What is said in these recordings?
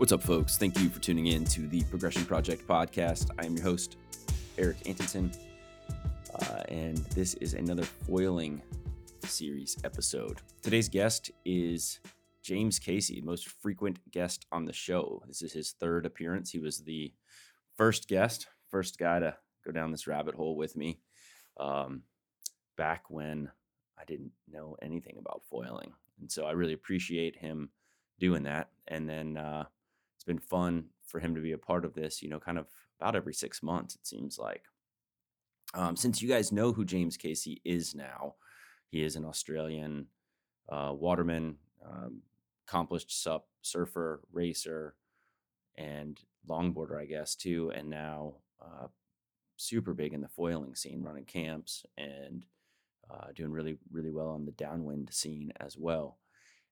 What's up, folks? Thank you for tuning in to the Progression Project podcast. I am your host, Eric Antonson, uh, and this is another foiling series episode. Today's guest is James Casey, most frequent guest on the show. This is his third appearance. He was the first guest, first guy to go down this rabbit hole with me um, back when I didn't know anything about foiling. And so I really appreciate him doing that. And then uh, it's been fun for him to be a part of this, you know, kind of about every six months, it seems like. Um, since you guys know who James Casey is now, he is an Australian uh, waterman, um, accomplished sup, surfer, racer, and longboarder, I guess, too. And now uh, super big in the foiling scene, running camps and uh, doing really, really well on the downwind scene as well.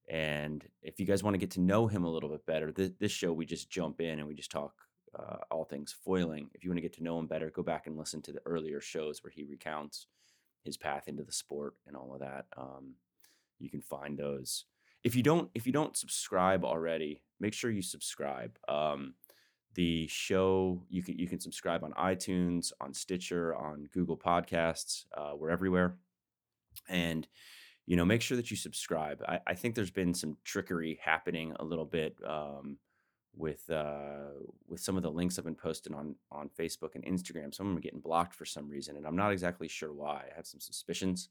And if you guys want to get to know him a little bit better, this, this show we just jump in and we just talk uh, all things foiling. If you want to get to know him better, go back and listen to the earlier shows where he recounts his path into the sport and all of that. Um, you can find those. If you don't, if you don't subscribe already, make sure you subscribe. Um, the show you can you can subscribe on iTunes, on Stitcher, on Google Podcasts. Uh, we're everywhere, and you know make sure that you subscribe. I, I think there's been some trickery happening a little bit. Um, with uh, with some of the links I've been posting on on Facebook and Instagram. Some of them are getting blocked for some reason, and I'm not exactly sure why. I have some suspicions,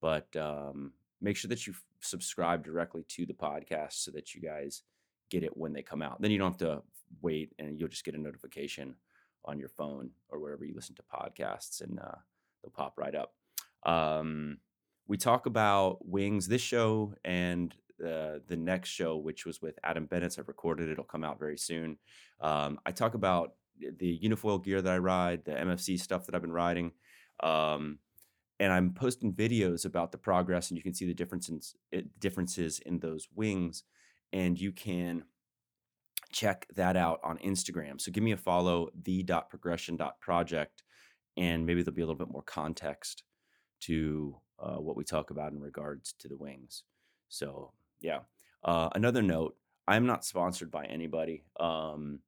but um, make sure that you f- subscribe directly to the podcast so that you guys get it when they come out. Then you don't have to wait, and you'll just get a notification on your phone or wherever you listen to podcasts, and uh, they'll pop right up. Um, we talk about wings this show and uh, the next show, which was with Adam Bennett. I've recorded it; it'll come out very soon. Um, I talk about the unifoil gear that I ride, the MFC stuff that I've been riding, um, and I'm posting videos about the progress, and you can see the differences differences in those wings, and you can check that out on Instagram. So give me a follow, the.progression.project, and maybe there'll be a little bit more context to uh, what we talk about in regards to the wings. So yeah. Uh, another note: I'm not sponsored by anybody. Um,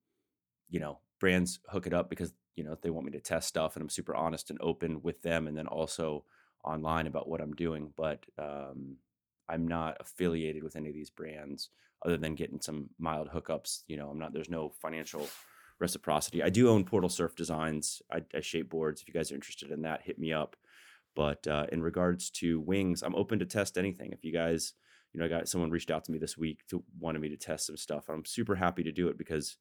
you know, brands hook it up because you know they want me to test stuff, and I'm super honest and open with them, and then also online about what I'm doing. But um, I'm not affiliated with any of these brands other than getting some mild hookups. You know, I'm not. There's no financial reciprocity. I do own Portal Surf Designs. I, I shape boards. If you guys are interested in that, hit me up. But uh, in regards to wings, I'm open to test anything. If you guys you know, I got someone reached out to me this week to wanted me to test some stuff. I'm super happy to do it because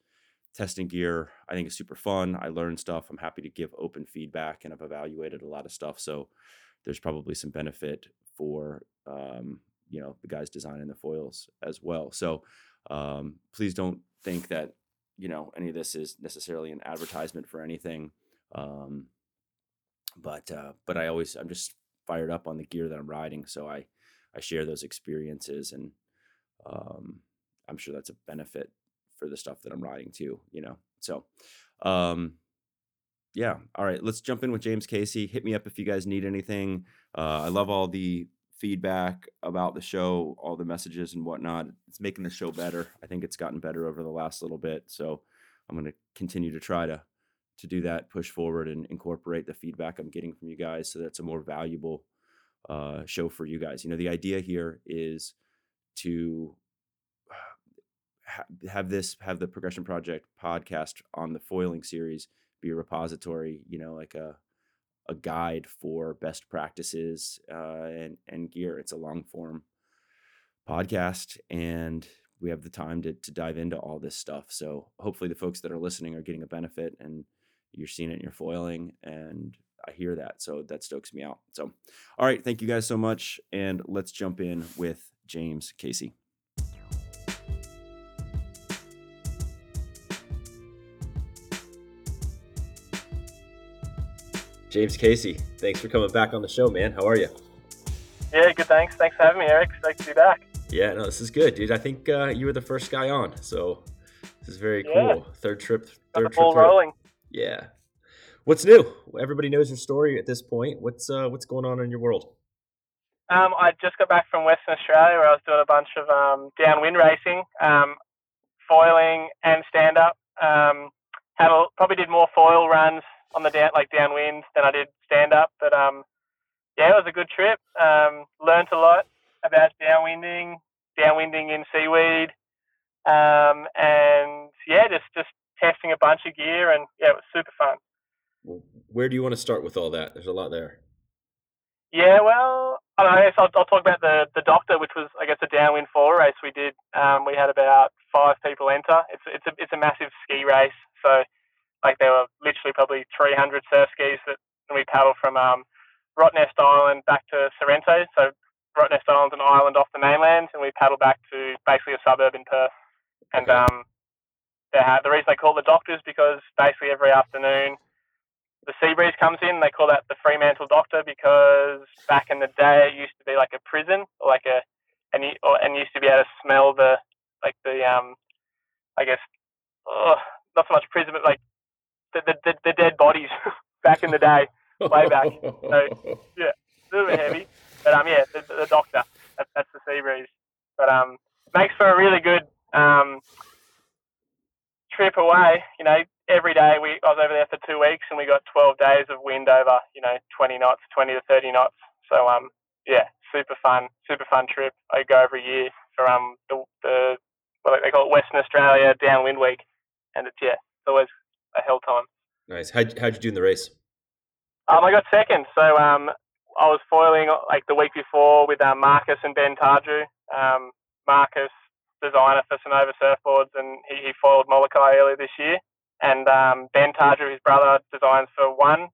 testing gear I think is super fun. I learn stuff. I'm happy to give open feedback, and I've evaluated a lot of stuff. So there's probably some benefit for um, you know the guys designing the foils as well. So um, please don't think that you know any of this is necessarily an advertisement for anything. Um, but uh, but I always I'm just fired up on the gear that I'm riding, so I I share those experiences, and um, I'm sure that's a benefit for the stuff that I'm riding too. You know, so um, yeah. All right, let's jump in with James Casey. Hit me up if you guys need anything. Uh, I love all the feedback about the show, all the messages and whatnot. It's making the show better. I think it's gotten better over the last little bit. So I'm going to continue to try to to do that, push forward, and incorporate the feedback I'm getting from you guys, so that's a more valuable uh, show for you guys. You know, the idea here is to ha- have this have the Progression Project podcast on the foiling series be a repository. You know, like a a guide for best practices uh, and and gear. It's a long form podcast, and we have the time to to dive into all this stuff. So hopefully, the folks that are listening are getting a benefit, and you're seeing it in your foiling, and I hear that. So that stokes me out. So, all right. Thank you guys so much. And let's jump in with James Casey. James Casey, thanks for coming back on the show, man. How are you? Yeah, good. Thanks. Thanks for having me, Eric. Nice to be back. Yeah, no, this is good, dude. I think uh, you were the first guy on, so this is very yeah. cool. Third trip, third Got the ball rolling. Yeah, What's new? Everybody knows your story at this point. What's uh, what's going on in your world? Um, I just got back from Western Australia where I was doing a bunch of um, downwind racing. Um, foiling and stand up. Um, had a, probably did more foil runs on the down like downwind than I did stand up, but um, yeah, it was a good trip. Um, learned a lot about downwinding, downwinding in seaweed, um, and yeah, just just testing a bunch of gear, and yeah, it was super fun. Where do you want to start with all that? There's a lot there. Yeah, well, I, know, I guess I'll, I'll, talk about the the Doctor, which was I guess a downwind four race we did. Um, we had about five people enter. It's it's a it's a massive ski race, so like there were literally probably 300 surf skis that we paddled from um, Rottnest Island back to Sorrento. So Rottnest Island's an island off the mainland, and we paddled back to basically a suburb in Perth. And okay. um, had, the reason they call the doctors because basically every afternoon the sea breeze comes in. They call that the Fremantle Doctor because back in the day it used to be like a prison or like a and or, and used to be able to smell the like the um I guess oh, not so much prison but like the the, the dead bodies back in the day way back. So yeah, a little bit heavy, but um yeah the, the Doctor that's, that's the sea breeze. But um makes for a really good um trip away. You know, every day we I was over there for two weeks and we got 12 days of wind over you know 20 knots, 20 to 30 knots. So um yeah, super fun, super fun trip. I go every year for um the the what they call it Western Australia Downwind Week, and it's yeah, it's always a hell time. Nice. How how'd you do in the race? Um, I got second. So um, I was foiling like the week before with um, Marcus and Ben Tardrew. Um, Marcus, designer for Sunova surfboards, and he, he foiled Molokai earlier this year. And um, Ben Tardrew, his brother, designs for One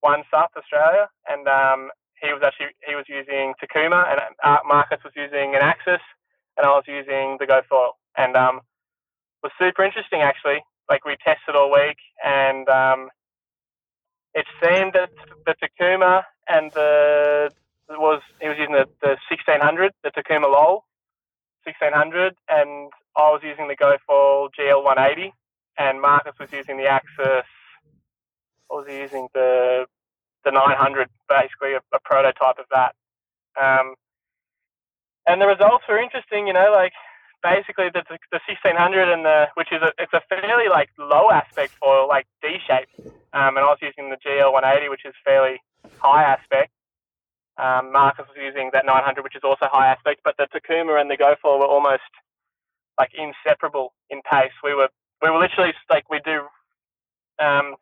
One Sup Australia, and um, he was actually he was using Takuma, and uh, Marcus was using an Axis, and I was using the Go Foil, and um, was super interesting actually. Like we tested all week, and um, it seemed that the Takuma and the was he was using the, the 1600, the Takuma Lowell 1600, and I was using the Go Foil GL 180 and Marcus was using the Axis. What was using? The the 900, basically a, a prototype of that. Um, and the results were interesting. You know, like basically the, the 1600 and the which is a it's a fairly like low aspect foil, like D shape. Um, and I was using the GL 180, which is fairly high aspect. Um, Marcus was using that 900, which is also high aspect, but the Takuma and the Go foil were almost like inseparable in pace. We were we were literally like we do, um,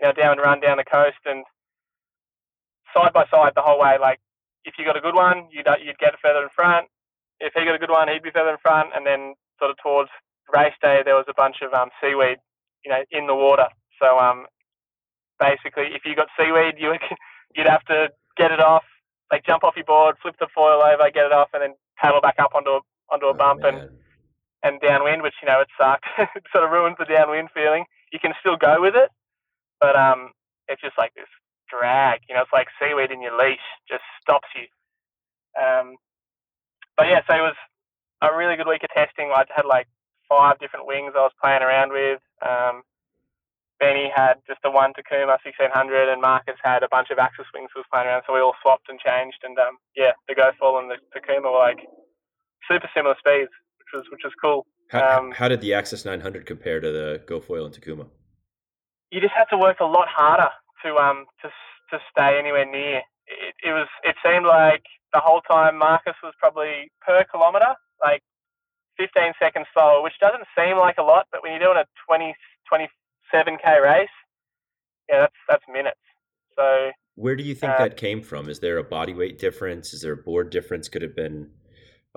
you know, down and run down the coast and side by side the whole way. Like if you got a good one, you'd uh, you'd get further in front. If he got a good one, he'd be further in front. And then sort of towards race day, there was a bunch of um, seaweed, you know, in the water. So um, basically, if you got seaweed, you you'd have to get it off, like jump off your board, flip the foil over, get it off, and then paddle back up onto a onto a oh, bump and and downwind, which you know it sucked. it sort of ruins the downwind feeling. You can still go with it, but um, it's just like this drag. You know, it's like seaweed in your leash, just stops you. Um, but yeah, so it was a really good week of testing. I had like five different wings I was playing around with. Um, Benny had just a one Takuma 1600, and Marcus had a bunch of Axis wings he was playing around. So we all swapped and changed, and um, yeah, the Go Foil and the Takuma were like super similar speeds which was which was cool. How, um, how did the Axis 900 compare to the GoFoil and Takuma? You just had to work a lot harder to um to to stay anywhere near. It, it was it seemed like the whole time Marcus was probably per kilometer like 15 seconds slower, which doesn't seem like a lot, but when you're doing a 20 20 27k race, yeah, that's that's minutes. So where do you think uh, that came from? Is there a body weight difference? Is there a board difference? Could have been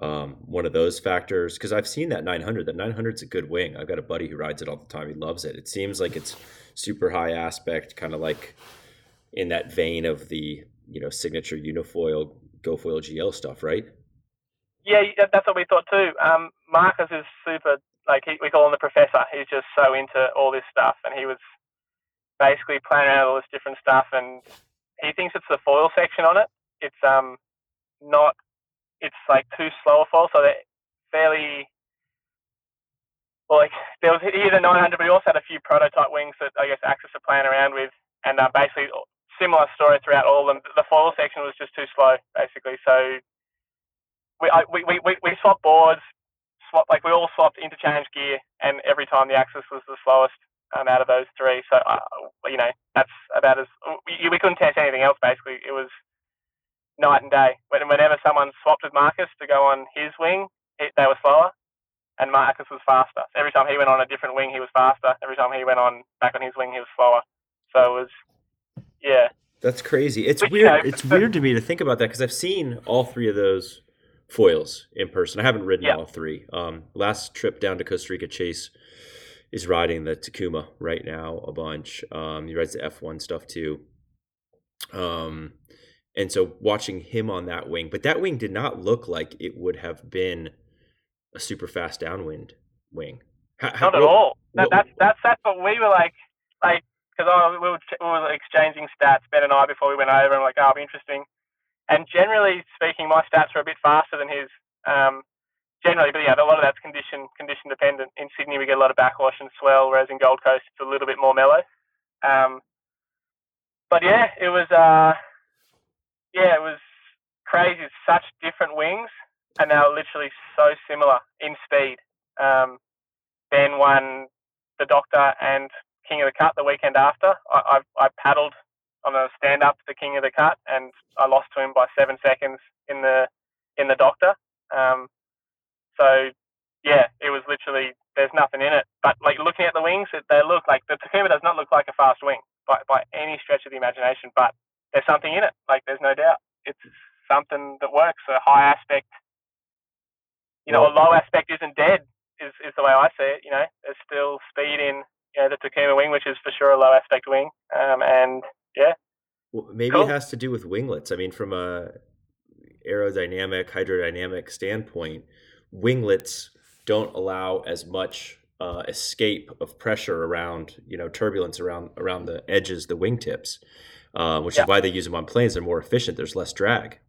um, one of those factors because I've seen that 900. That 900 is a good wing. I've got a buddy who rides it all the time. He loves it. It seems like it's super high aspect, kind of like in that vein of the you know signature unifoil GoFoil GL stuff, right? Yeah, that's what we thought too. Um, Marcus is super. Like he, we call him the professor. He's just so into all this stuff, and he was basically playing around all this different stuff, and he thinks it's the foil section on it. It's um not it's like too slow a fall, so they're fairly well, like there was either 900, but he also had a few prototype wings that I guess Axis are playing around with, and uh, basically similar story throughout all of them. The foil section was just too slow, basically. So we I, we, we we swapped boards, like we all swapped interchange gear, and every time the Axis was the slowest um, out of those three. So uh, you know that's about as we, we couldn't test anything else. Basically, it was night and day. When, whenever someone swapped with Marcus to go on his wing, it, they were slower, and Marcus was faster. So every time he went on a different wing, he was faster. Every time he went on back on his wing, he was slower. So it was, yeah. That's crazy. It's Which, weird. You know, it's weird to me to think about that because I've seen all three of those foils in person. I haven't ridden all three. Um, last trip down to Costa Rica, Chase is riding the Takuma right now a bunch. Um, he rides the F1 stuff too. Um, and so watching him on that wing, but that wing did not look like it would have been a super fast downwind wing. How, not how, at all. What, that's that's that's what we were like, like because we were, we were exchanging stats Ben and I before we went over, and I'm like, oh, interesting. And generally speaking, my stats are a bit faster than his. Um, generally, but yeah, a lot of that's condition condition dependent. In Sydney, we get a lot of backwash and swell, whereas in Gold Coast, it's a little bit more mellow. Um, but yeah, it was uh, yeah, it was crazy. It's such different wings, and they were literally so similar in speed. Um, ben won the Doctor and King of the Cut the weekend after. I, I, I paddled on a stand up to the King of the Cut, and I lost to him by seven seconds in the in the Doctor. Um, so yeah, it was literally there's nothing in it. But like looking at the wings, they look like the Takuma does not look like a fast wing by by any stretch of the imagination. But there's something in it. Like there's no doubt, it's something that works. A high aspect, you know, a low aspect isn't dead. Is is the way I see it. You know, there's still speed in you know the Takuma wing, which is for sure a low aspect wing. Um, and yeah. Well, maybe cool. it has to do with winglets. I mean, from a aerodynamic, hydrodynamic standpoint, winglets don't allow as much uh, escape of pressure around, you know, turbulence around around the edges, the wingtips, uh, which yeah. is why they use them on planes. They're more efficient. There's less drag.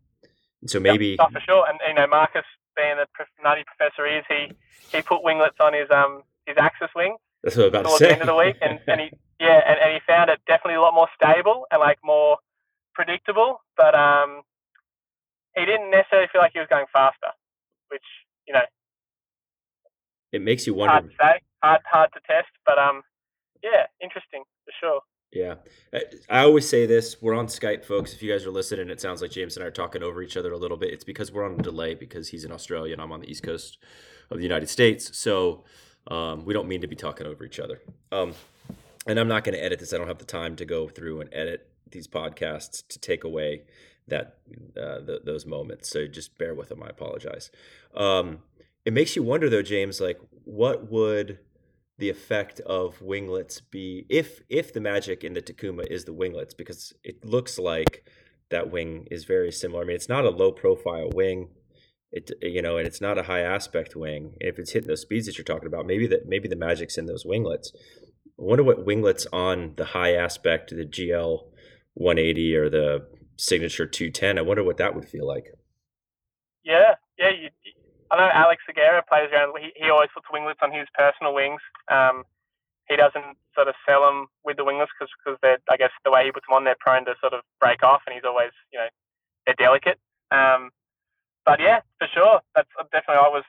And so maybe for sure. And you know, Marcus, being the nutty professor is, he he put winglets on his um his axis wing. That's what I was about to say. the end of the week, and, and he yeah, and, and he found it definitely a lot more stable and like more predictable. But um, he didn't necessarily feel like he was going faster, which you know, it makes you wonder. Hard to say, hard hard to test, but um, yeah, interesting for sure. Yeah. I always say this. We're on Skype, folks. If you guys are listening, it sounds like James and I are talking over each other a little bit. It's because we're on a delay because he's in Australia and I'm on the East Coast of the United States. So um, we don't mean to be talking over each other. Um, and I'm not going to edit this. I don't have the time to go through and edit these podcasts to take away that uh, those moments. So just bear with them. I apologize. Um, it makes you wonder, though, James. Like, what would the effect of winglets be if if the magic in the Takuma is the winglets? Because it looks like that wing is very similar. I mean, it's not a low profile wing. It you know, and it's not a high aspect wing. If it's hitting those speeds that you're talking about, maybe that maybe the magic's in those winglets. I wonder what winglets on the high aspect, the GL 180 or the signature 210. I wonder what that would feel like. Yeah, yeah. You, I know Alex Aguera plays around. He, he always puts winglets on his personal wings. Um, he doesn't sort of sell them with the winglets because because they're I guess the way he puts them on, they're prone to sort of break off, and he's always you know they're delicate. Um, but yeah, for sure, that's definitely I was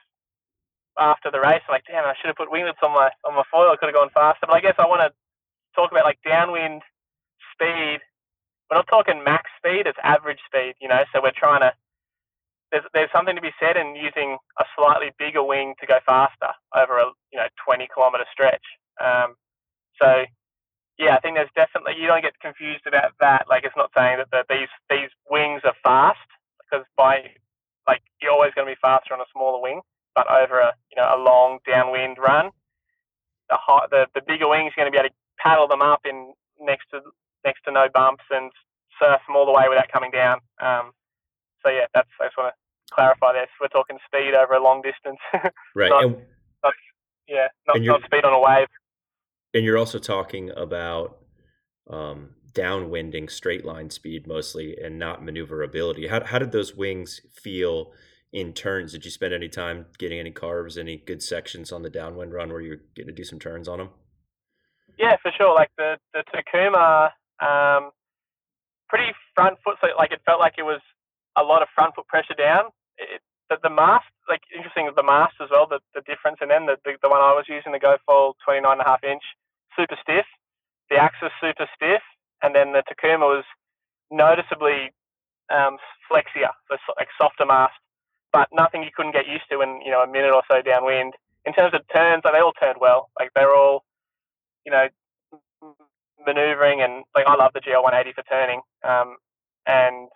after the race like damn I should have put winglets on my on my foil. I could have gone faster. But I guess I want to talk about like downwind speed. We're not talking max speed; it's average speed. You know, so we're trying to there's there's something to be said in using a slightly bigger wing to go faster over a you know 20 kilometer stretch. Um, so yeah, I think there's definitely you don't get confused about that. Like it's not saying that the, these these wings are fast because by like you're always going to be faster on a smaller wing, but over a you know a long downwind run, the high, the the bigger wings are going to be able to paddle them up in next to next to no bumps and surf them all the way without coming down. Um, so yeah, that's I just want to clarify this. We're talking speed over a long distance. right. not, and, not, yeah, not, not speed on a wave. And you're also talking about um, downwinding straight line speed mostly and not maneuverability. How, how did those wings feel in turns? Did you spend any time getting any carves, any good sections on the downwind run where you're getting to do some turns on them? Yeah, for sure. Like the, the Takuma, um, pretty front foot. So like it felt like it was a lot of front foot pressure down. It, the, the mast, like interesting, the mast as well. The, the difference, and then the, the the one I was using, the GoFoil 29 and a half inch, super stiff. The axis super stiff, and then the Takuma was noticeably um, flexier, so like softer mast, but nothing you couldn't get used to in you know a minute or so downwind. In terms of turns, like, they all turned well. Like they're all, you know, maneuvering and like I love the GL 180 for turning. Um, and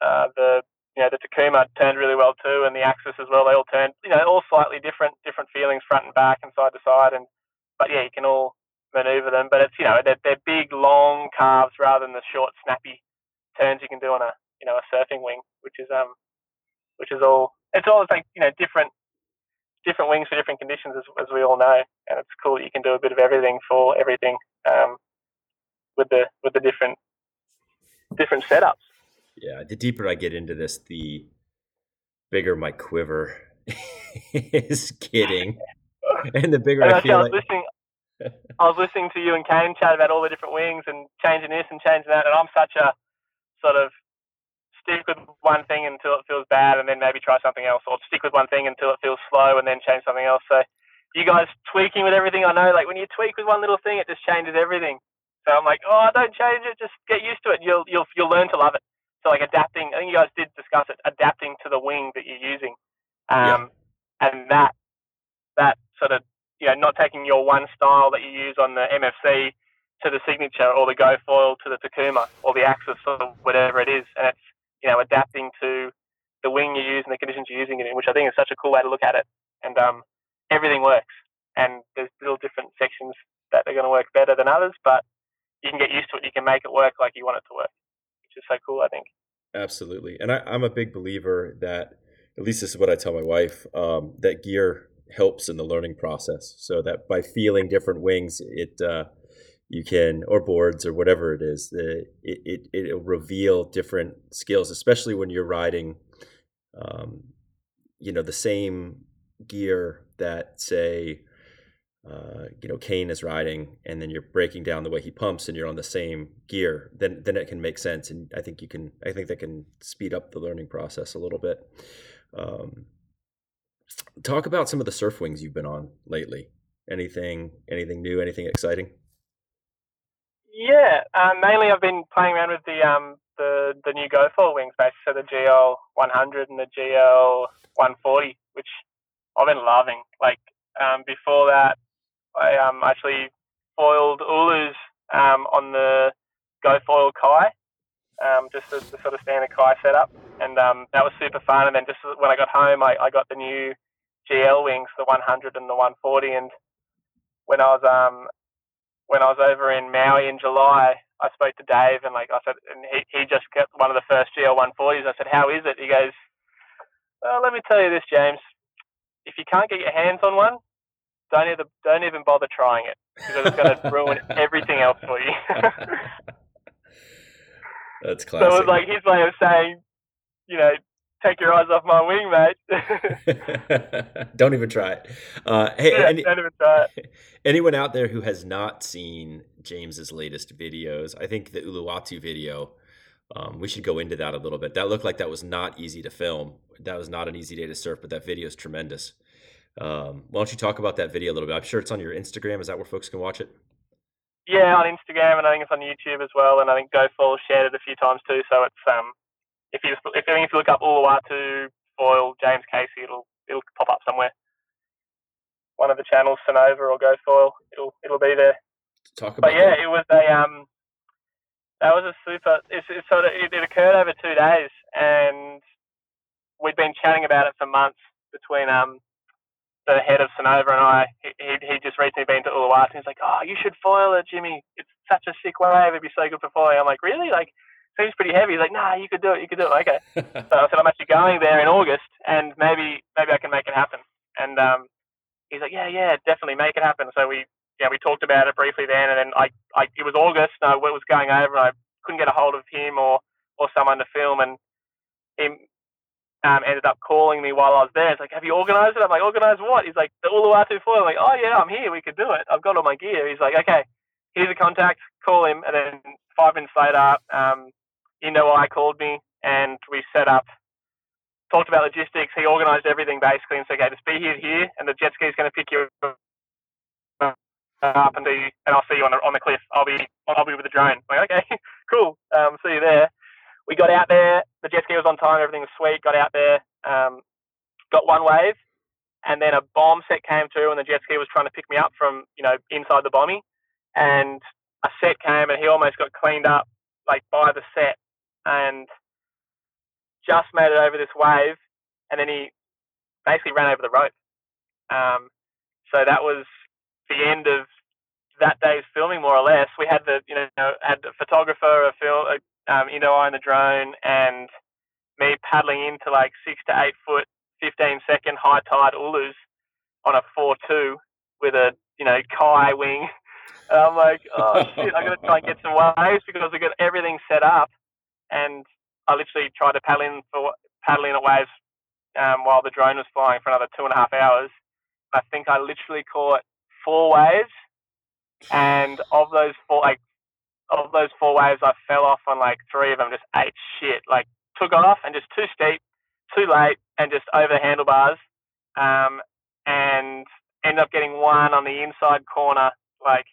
uh, the you know the Takuma turned really well too, and the Axis as well. They all turned, you know, all slightly different, different feelings front and back and side to side. And but yeah, you can all maneuver them. But it's you know they're, they're big, long carves rather than the short, snappy turns you can do on a you know a surfing wing, which is um which is all it's all like you know different different wings for different conditions as, as we all know and it's cool that you can do a bit of everything for everything um, with the with the different different setups. Yeah the deeper i get into this the bigger my quiver is getting and the bigger and i feel I was like... listening I was listening to you and Kane chat about all the different wings and changing this and changing that, and I'm such a sort of stick with one thing until it feels bad and then maybe try something else, or stick with one thing until it feels slow and then change something else. So you guys tweaking with everything, I know like when you tweak with one little thing, it just changes everything. So I'm like, oh, don't change it, just get used to it. You'll you'll you'll learn to love it. So like adapting, I think you guys did discuss it, adapting to the wing that you're using, um, yeah. and that that sort of you know not taking your one style that you use on the MFC to the signature or the go foil to the Takuma or the Axis or whatever it is, and it's you know, adapting to the wing you use and the conditions you're using it in, which I think is such a cool way to look at it. And um, everything works. And there's little different sections that are going to work better than others, but you can get used to it. You can make it work like you want it to work, which is so cool, I think. Absolutely. And I, am a big believer that, at least this is what I tell my wife, um, that gear helps in the learning process. So that by feeling different wings, it, uh, you can or boards or whatever it is the, it, it it'll reveal different skills especially when you're riding um, you know the same gear that say uh, you know Kane is riding and then you're breaking down the way he pumps and you're on the same gear then then it can make sense and I think you can I think that can speed up the learning process a little bit. Um, talk about some of the surf wings you've been on lately. Anything anything new anything exciting yeah, um, mainly I've been playing around with the um, the the new GoFoil wings, basically, so the GL 100 and the GL 140, which I've been loving. Like um, before that, I um, actually foiled Ulus um, on the GoFoil Kai, um, just the, the sort of standard Kai setup, and um, that was super fun. And then just when I got home, I, I got the new GL wings, the 100 and the 140, and when I was um, when I was over in Maui in July, I spoke to Dave and like I said, and he, he just got one of the first GL 140s. I said, "How is it?" He goes, well, "Let me tell you this, James. If you can't get your hands on one, don't even don't even bother trying it because it's going to ruin everything else for you." That's classic. So it was like his way of saying, you know, take your eyes off my wing, mate. don't even try it. Uh, hey, yeah, any, don't even try it. Anyone out there who has not seen James's latest videos, I think the Uluwatu video, um, we should go into that a little bit. That looked like that was not easy to film. That was not an easy day to surf, but that video is tremendous. Um, why don't you talk about that video a little bit? I'm sure it's on your Instagram. Is that where folks can watch it? Yeah, on Instagram, and I think it's on YouTube as well. And I think GoFoil shared it a few times too. So it's um, if you if, if you look up Uluwatu foil James Casey, it'll it'll pop up somewhere. One of the channels, Sunova or GoFoil, it'll it'll be there. Talk about. But yeah, it was a um, that was a super. It's, it's sort of it, it occurred over two days, and we'd been chatting about it for months between um the head of Sunova and I. He he just recently been to Uluwatu. And he's like, oh, you should foil it, Jimmy. It's such a sick wave. It'd be so good for foiling. I'm like, really? Like seems pretty heavy. He's like, nah, you could do it. You could do it. Okay. so I said, I'm actually going there in August, and maybe maybe I can make it happen. And um, he's like, yeah, yeah, definitely make it happen. So we yeah we talked about it briefly then, and then I, I it was August. I was going over, and I couldn't get a hold of him or or someone to film, and he um, ended up calling me while I was there. It's like, have you organised it? I'm like, organised what? He's like, the Uluwatu foil. I'm like, oh yeah, I'm here. We could do it. I've got all my gear. He's like, okay, here's a contact. Call him, and then five minutes later, um, Indo I called me and we set up talked about logistics. He organised everything basically and said, okay, just be here here, and the jet ski is going to pick you up and and I'll see you on the on the cliff. I'll be I'll be with the drone. I'm like, okay, cool. Um, see you there. We got out there. The jet ski was on time. Everything was sweet. Got out there. Um, got one wave, and then a bomb set came through, and the jet ski was trying to pick me up from you know inside the bommy, and a set came, and he almost got cleaned up like by the set, and just made it over this wave, and then he basically ran over the rope. Um, so that was the end of that day's filming, more or less. We had the you know had a photographer, a film, um, you know, on the drone, and me paddling into like six to eight foot, 15 second high tide ulus on a four two with a you know kai wing. And I'm like, oh shit, I got to try and get some waves because we got everything set up, and I literally tried to paddle in for paddle in at um, while the drone was flying for another two and a half hours. I think I literally caught four waves, and of those four, like of those four waves, I fell off on like three of them. Just ate shit. Like took off and just too steep, too late, and just over the handlebars. Um, and ended up getting one on the inside corner, like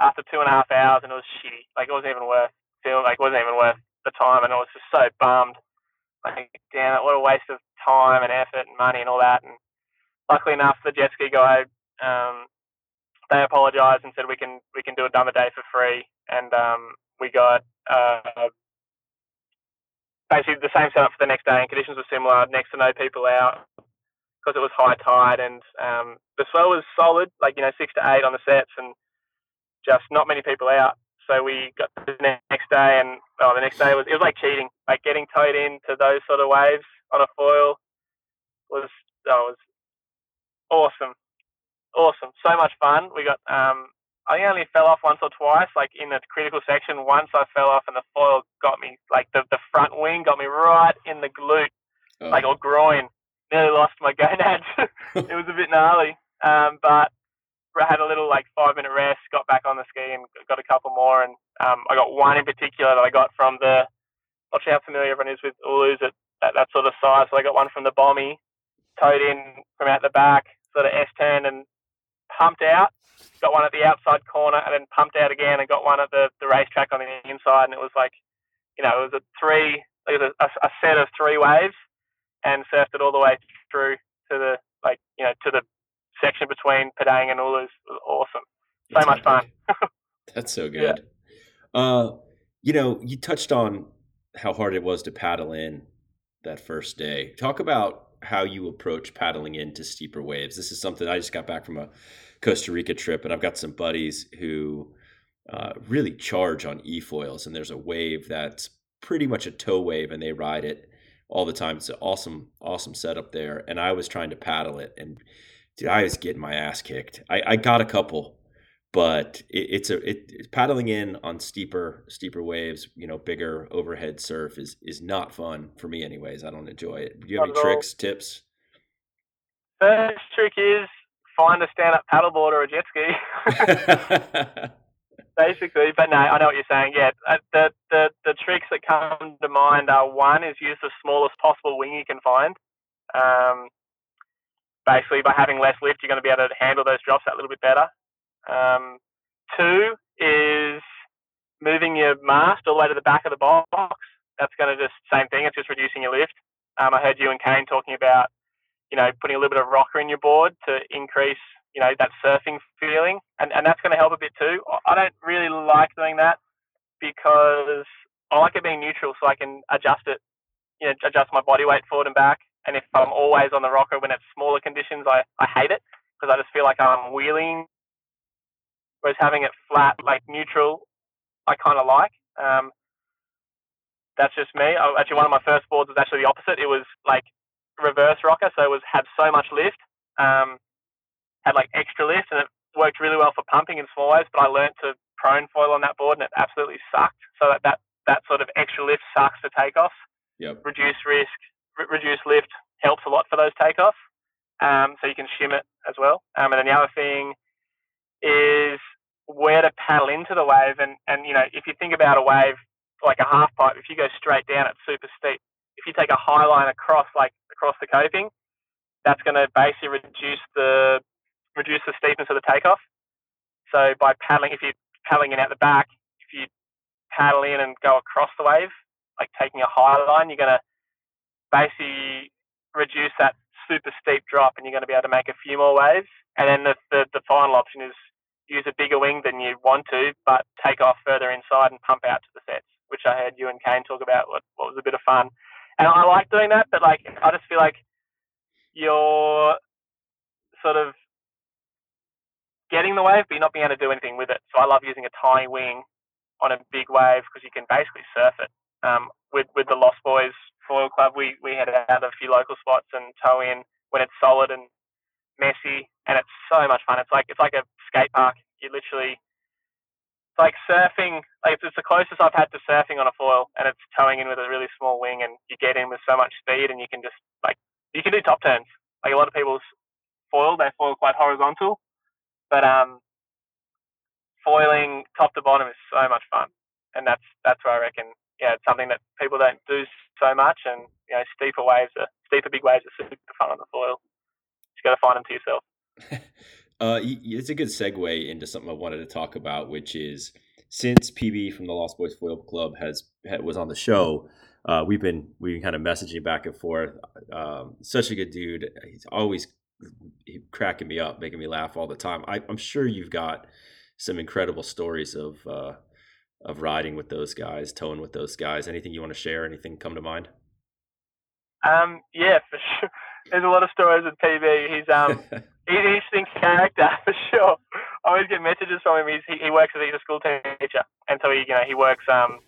after two and a half hours, and it was shitty. Like it wasn't even worth feel like it wasn't even worth the time, and I was just so bummed. Like, damn it, what a waste of time and effort and money and all that. And luckily enough, the jet ski guy, um, they apologised and said we can we can do a dumb day for free, and um, we got uh, basically the same setup for the next day, and conditions were similar. Next to no people out because it was high tide, and um, the swell was solid, like you know six to eight on the sets, and just not many people out. So we got the next day, and oh, the next day was it was like cheating, like getting towed into those sort of waves on a foil was oh, was awesome, awesome, so much fun. We got um, I only fell off once or twice, like in the critical section. Once I fell off, and the foil got me, like the the front wing got me right in the glute, oh. like or groin. Nearly lost my gonads. it was a bit gnarly, um, but had a little like five minute rest, got back on the ski and got a couple more. And um, I got one in particular that I got from the, not sure how familiar everyone is with Ulus at, at that sort of size. So I got one from the Bommy, towed in from out the back, sort of S turn and pumped out. Got one at the outside corner and then pumped out again and got one at the, the racetrack on the inside. And it was like, you know, it was a three, it was a, a set of three waves and surfed it all the way through to the, like, you know, to the section between Padang and Ulus was awesome. So That's much fun. That's so good. Yeah. Uh, you know, you touched on how hard it was to paddle in that first day. Talk about how you approach paddling into steeper waves. This is something I just got back from a Costa Rica trip, and I've got some buddies who uh, really charge on e-foils, and there's a wave that's pretty much a tow wave, and they ride it all the time. It's an awesome, awesome setup there. And I was trying to paddle it, and dude, I was getting my ass kicked. I, I got a couple, but it, it's a it, it's paddling in on steeper steeper waves. You know, bigger overhead surf is is not fun for me. Anyways, I don't enjoy it. Do you have any tricks, tips? First trick is find a stand up paddleboard or a jet ski. Basically, but no, I know what you're saying. Yeah, uh, the, the the tricks that come to mind are one is use the smallest possible wing you can find. Um, basically by having less lift, you're going to be able to handle those drops a little bit better. Um, two is moving your mast all the way to the back of the box. That's going to just same thing. It's just reducing your lift. Um, I heard you and Kane talking about, you know, putting a little bit of rocker in your board to increase, you know, that surfing feeling, and and that's going to help a bit too. I don't really like doing that because I like it being neutral, so I can adjust it, you know, adjust my body weight forward and back. And if I'm always on the rocker when it's smaller conditions, I, I hate it because I just feel like I'm wheeling. Whereas having it flat, like neutral, I kind of like. Um, that's just me. I, actually, one of my first boards was actually the opposite. It was like reverse rocker, so it was had so much lift, um, had like extra lift, and it worked really well for pumping in small waves. But I learned to prone foil on that board, and it absolutely sucked. So that that, that sort of extra lift sucks for takeoffs. Yep. Reduce risk, reduced lift helps a lot for those takeoffs. Um, so you can shim it as well. Um, and then the other thing is where to paddle into the wave. And, and, you know, if you think about a wave like a half pipe, if you go straight down, it's super steep. If you take a high line across, like across the coping, that's going to basically reduce the reduce the steepness of the takeoff. So by paddling, if you're paddling in out the back, if you paddle in and go across the wave, like taking a high line, you're going to basically reduce that super steep drop and you're going to be able to make a few more waves. And then the, the, the final option is use a bigger wing than you want to, but take off further inside and pump out to the sets, which I heard you and Kane talk about, what, what was a bit of fun. And I like doing that, but like I just feel like you're sort of getting the wave, but you're not being able to do anything with it. So I love using a tiny wing on a big wave because you can basically surf it. Um, with with the Lost Boys Foil Club, we we had out a few local spots and tow in when it's solid and messy, and it's so much fun. It's like it's like a skate park. You literally it's like surfing. Like it's the closest I've had to surfing on a foil, and it's towing in with a really small wing, and you get in with so much speed, and you can just like you can do top turns. Like a lot of people's foil, they foil quite horizontal, but um, foiling top to bottom is so much fun, and that's that's where I reckon yeah it's something that people don't do so much, and you know steeper waves are steeper big waves are super fun on the foil. You got to find them to yourself. uh, it's a good segue into something I wanted to talk about, which is since PB from the Lost Boys Foil Club has was on the show. Uh, we've been we've been kind of messaging back and forth. Um, such a good dude. He's always cracking me up, making me laugh all the time. I, am sure you've got some incredible stories of uh, of riding with those guys, towing with those guys. Anything you want to share? Anything come to mind? Um, yeah, for sure. There's a lot of stories with PB. He's um he's an interesting character for sure. I always get messages from him. He's, he, he works as he's a school teacher, and so he you know he works um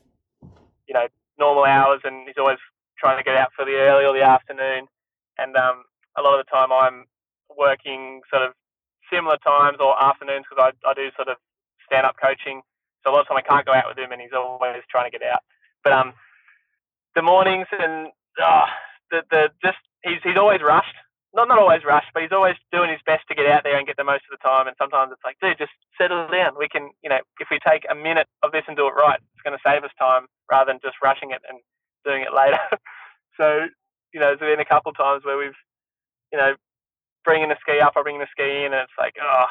you know normal hours, and he's always trying to get out for the early or the afternoon. And um a lot of the time I'm working sort of similar times or afternoons because I, I do sort of stand up coaching. So a lot of time I can't go out with him, and he's always trying to get out. But um, the mornings and oh, the the just he's he's always rushed. Not not always rushed, but he's always doing his best to get out there and get the most of the time. And sometimes it's like, dude, just settle down. We can, you know, if we take a minute of this and do it right, it's going to save us time rather than just rushing it and doing it later. so, you know, there's been a couple of times where we've, you know, bringing the ski up or bringing the ski in, and it's like, oh,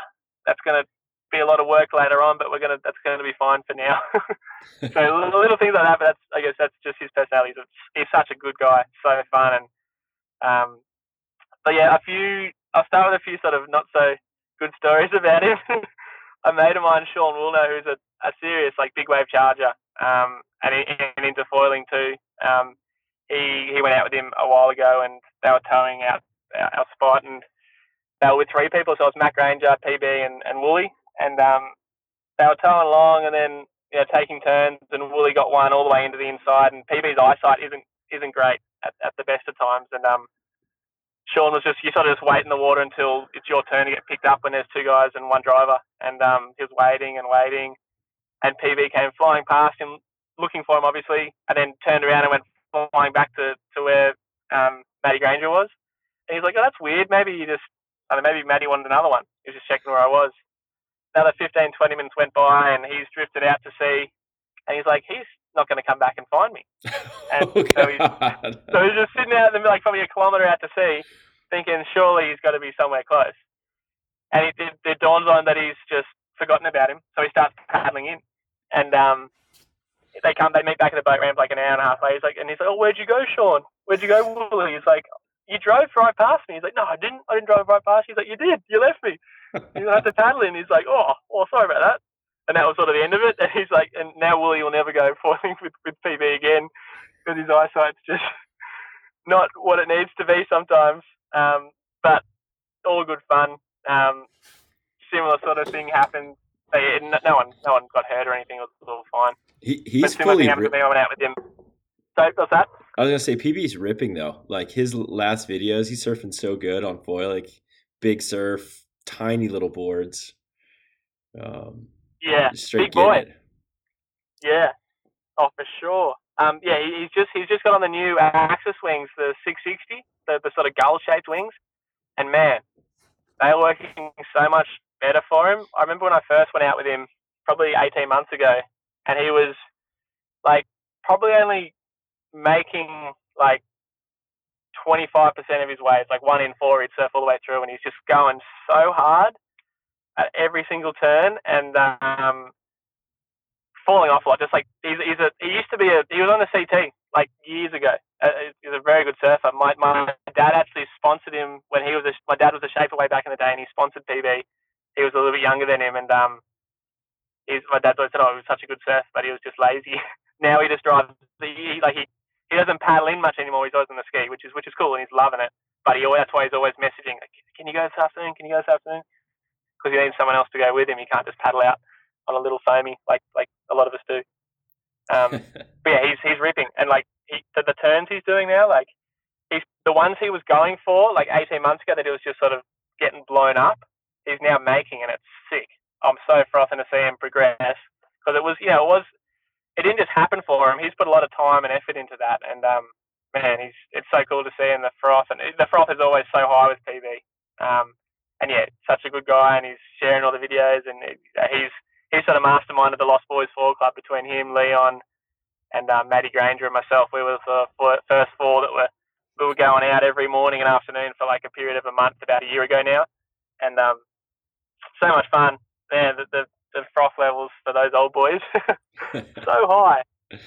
that's going to be a lot of work later on, but we're gonna that's to be fine for now. so little things like that, but that's I guess that's just his personality. He's, such a good guy, so fun, and um, but yeah, a few. I'll start with a few sort of not so good stories about him. a mate of mine, Sean Woolner, who's a, a serious like big wave charger, um, and, he, and into foiling too. Um, he he went out with him a while ago, and they were towing out our, our spot, and they were with three people. So it was Mac Ranger, PB, and, and Wooly. And um, they were towing along and then you know, taking turns. And Wooly got one all the way into the inside. And PB's eyesight isn't isn't great at, at the best of times. And um, Sean was just you sort of just wait in the water until it's your turn to get picked up when there's two guys and one driver. And um, he was waiting and waiting. And PB came flying past him, looking for him obviously, and then turned around and went flying back to, to where um, Matty Granger was. And he's like, oh, that's weird. Maybe you just I don't know, maybe Maddie wanted another one. He was just checking where I was. Another 15, 20 minutes went by and he's drifted out to sea. And he's like, he's not going to come back and find me. And oh, so, he's, so he's just sitting out in there, like probably a kilometre out to sea, thinking surely he's got to be somewhere close. And it, it, it dawns on that he's just forgotten about him. So he starts paddling in. And um, they come, they meet back at the boat ramp like an hour and a half later. He's like, and he's like, oh, where'd you go, Sean? Where'd you go, Wooly? He's like, you drove right past me. He's like, no, I didn't. I didn't drive right past you. He's like, you did. You left me. You have to paddle in. He's like, oh, well, sorry about that. And that was sort of the end of it. And he's like, and now Willie will never go foiling with, with PB again because his eyesight's just not what it needs to be sometimes. Um, but all good fun. Um, similar sort of thing happened. No one, no one got hurt or anything. It was, it was all fine. He, he's but fully. Happened to me. I went out with him. So what's that? I was gonna say PB's ripping though. Like his last videos, he's surfing so good on foil, like big surf, tiny little boards. Um, yeah, big boy. It. Yeah, oh for sure. Um, yeah, he's just he's just got on the new Axis wings, the 660, the, the sort of gull shaped wings, and man, they are working so much better for him. I remember when I first went out with him, probably 18 months ago, and he was like probably only making like 25% of his waves, like one in four, he'd surf all the way through, and he's just going so hard at every single turn, and um, falling off a lot. Just like he's, he's a, he used to be a, he was on the CT like years ago. Uh, he's a very good surfer. My my dad actually sponsored him when he was a, my dad was a shaper way back in the day, and he sponsored PB. He was a little bit younger than him, and um, he's my dad always said, "Oh, he was such a good surfer, but he was just lazy." now he just drives. He, like he he doesn't paddle in much anymore. He's always on the ski, which is which is cool, and he's loving it. But he always, that's why he's always messaging, like, "Can you go this afternoon? Can you go this afternoon?" Because he needs someone else to go with him. He can't just paddle out on a little foamy like like a lot of us do. Um, but yeah, he's he's ripping, and like he, the, the turns he's doing now, like he's the ones he was going for like 18 months ago that he was just sort of getting blown up. He's now making, and it's sick. I'm so frothing to see him progress because it was, you know, it was it didn't just happen for him. He's put a lot of time and effort into that, and um, man, he's it's so cool to see him the froth, and the froth is always so high with PB. Um, and yeah, such a good guy, and he's sharing all the videos, and he's he's sort of masterminded the Lost Boys Four Club between him, Leon, and um, Maddie Granger and myself. We were the first four that were we were going out every morning and afternoon for like a period of a month about a year ago now, and um, so much fun. Man, the, the the froth levels for those old boys so high,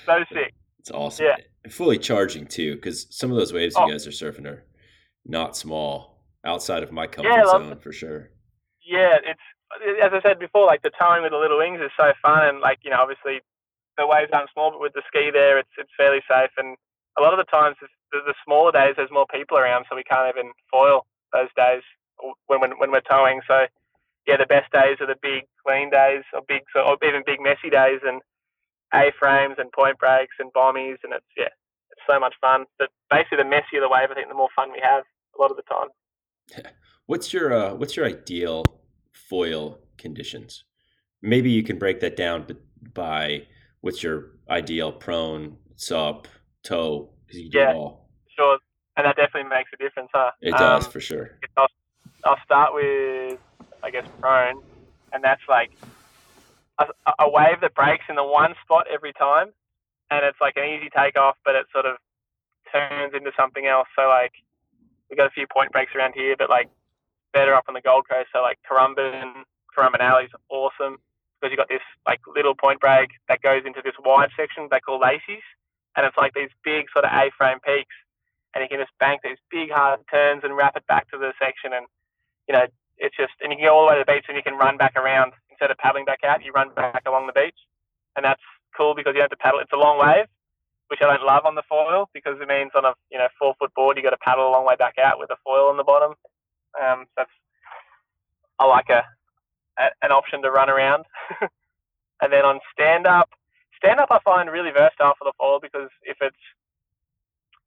so sick. It's awesome. Yeah. Fully charging too, because some of those waves oh. you guys are surfing are not small. Outside of my comfort yeah, zone, for sure. Yeah, it's as I said before, like the towing with the little wings is so fun, and like you know, obviously the waves aren't small, but with the ski there, it's it's fairly safe. And a lot of the times, the, the smaller days, there's more people around, so we can't even foil those days when when, when we're towing. So yeah, the best days are the big clean days, or big, or even big messy days, and A frames and point breaks and bombies and it's yeah, it's so much fun. But basically, the messier the wave, I think, the more fun we have a lot of the time. What's your uh, what's your ideal foil conditions? Maybe you can break that down by what's your ideal prone, sup, tow, because you do yeah, all. Sure, and that definitely makes a difference, huh? It does um, for sure. I'll, I'll start with I guess, prone, and that's like a, a wave that breaks in the one spot every time, and it's like an easy takeoff, but it sort of turns into something else. So like we got a few point breaks around here, but like better up on the Gold Coast. So like Currumbin, Currumbin Alley is awesome. Because you got this like little point break that goes into this wide section they call lacies, and it's like these big sort of A-frame peaks, and you can just bank these big hard turns and wrap it back to the section, and you know it's just, and you can go all the way to the beach and you can run back around instead of paddling back out. You run back along the beach, and that's cool because you don't have to paddle. It's a long wave, which I don't love on the foil because it means on a you know four foot board you got to paddle a long way back out with a foil on the bottom. Um, so that's I like a, a an option to run around. and then on stand up, stand up I find really versatile for the foil because if it's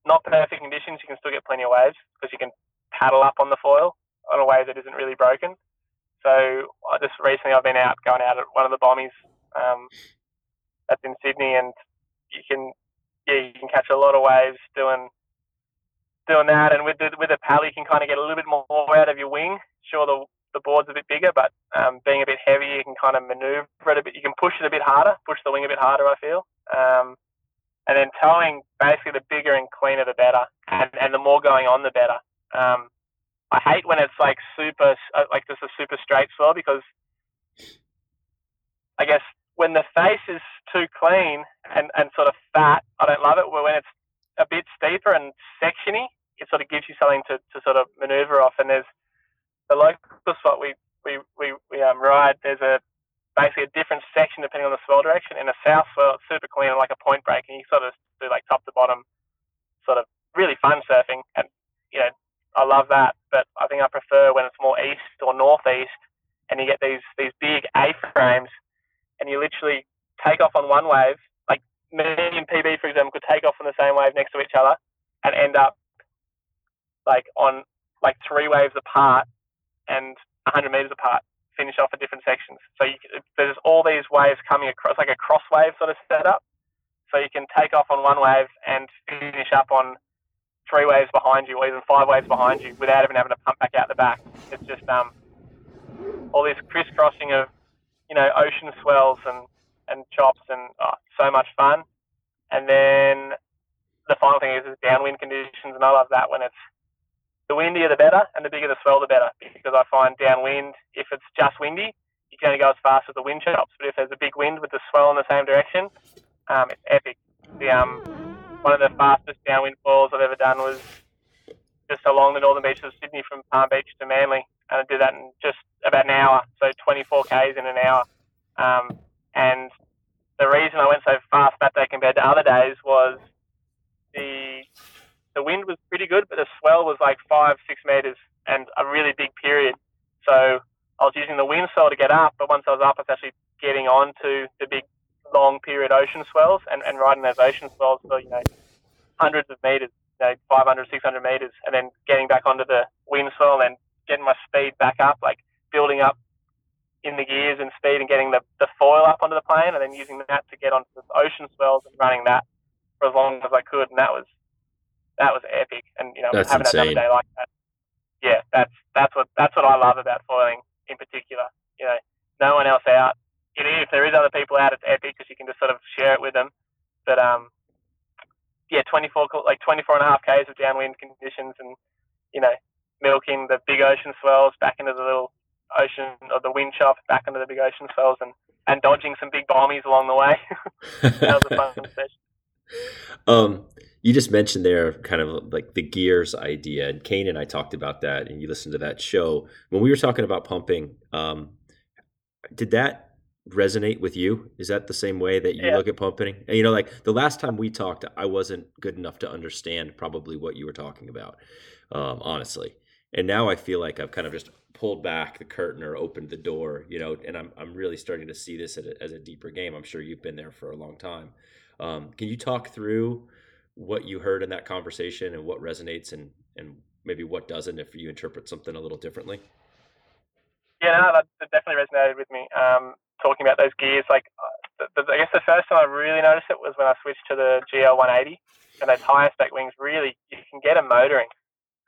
not perfect conditions, you can still get plenty of waves because you can paddle up on the foil on a wave that isn't really broken. So I just recently I've been out going out at one of the bombies um, that's in Sydney, and you can yeah you can catch a lot of waves doing doing that. And with the with the paddle, you can kind of get a little bit more out of your wing. Sure, the the board's a bit bigger, but um, being a bit heavier, you can kind of maneuver it a bit. You can push it a bit harder, push the wing a bit harder. I feel. Um, and then towing, basically, the bigger and cleaner, the better, and, and the more going on, the better. Um, I hate when it's like super, uh, like just a super straight swell because I guess when the face is too clean and, and sort of fat, I don't love it. But when it's a bit steeper and sectiony, it sort of gives you something to, to sort of maneuver off. And there's the local spot we, we, we, we um, ride, there's a basically a different section depending on the swell direction. In a south swell, it's super clean, like a point break, and you sort of do like top to bottom, sort of really fun surfing. And, you know, I love that, but I think I prefer when it's more east or northeast, and you get these these big A frames, and you literally take off on one wave. Like me and PB, for example, could take off on the same wave next to each other, and end up like on like three waves apart and 100 meters apart. Finish off at different sections. So you, there's all these waves coming across, like a cross wave sort of setup. So you can take off on one wave and finish up on three waves behind you or even five waves behind you without even having to pump back out the back. It's just um, all this crisscrossing of, you know, ocean swells and, and chops and oh, so much fun. And then the final thing is, is downwind conditions, and I love that when it's the windier the better, and the bigger the swell the better. Because I find downwind, if it's just windy, you can only go as fast as the wind chops. But if there's a big wind with the swell in the same direction, um, it's epic. The um, one of the fastest downwind falls I've ever done was just along the northern beaches of Sydney from Palm Beach to Manly, and I did that in just about an hour, so 24 k's in an hour. Um, and the reason I went so fast that day compared to other days was the the wind was pretty good, but the swell was like five, six meters and a really big period. So I was using the wind swell to get up, but once I was up, I was actually getting onto the big, long period ocean swells and, and riding those ocean swells for, you know, hundreds of meters, you know, 500, 600 meters, and then getting back onto the wind swell and getting my speed back up, like building up in the gears and speed and getting the, the foil up onto the plane and then using that to get onto the ocean swells and running that for as long as I could. And that was that was epic. And you know, That's having insane. another day like that, yeah, that's that's what that's what I love about foiling in particular. You know, no one else out. Know, if there is other people out, it's epic because you can just sort of share it with them. But um, yeah, 24 like 24 and a half k's of downwind conditions, and you know, milking the big ocean swells back into the little ocean or the wind chop back into the big ocean swells, and and dodging some big bombies along the way. that was a fun session. um, you just mentioned there kind of like the gears idea, and Kane and I talked about that, and you listened to that show when we were talking about pumping. Um, did that resonate with you? Is that the same way that you Yeah. look at pumping? And you know, like the last time we talked, I wasn't good enough to understand probably what you were talking about, um, honestly. And now I feel like I've kind of just pulled back the curtain or opened the door, you know, and I'm I'm really starting to see this as a, as a deeper game. I'm sure you've been there for a long time. Um, can you talk through what you heard in that conversation and what resonates and and maybe what doesn't if you interpret something a little differently? Yeah, no, that, that definitely resonated with me. Um, talking about those gears, like uh, the, the, I guess the first time I really noticed it was when I switched to the GL 180, and those higher spec wings really you can get a motoring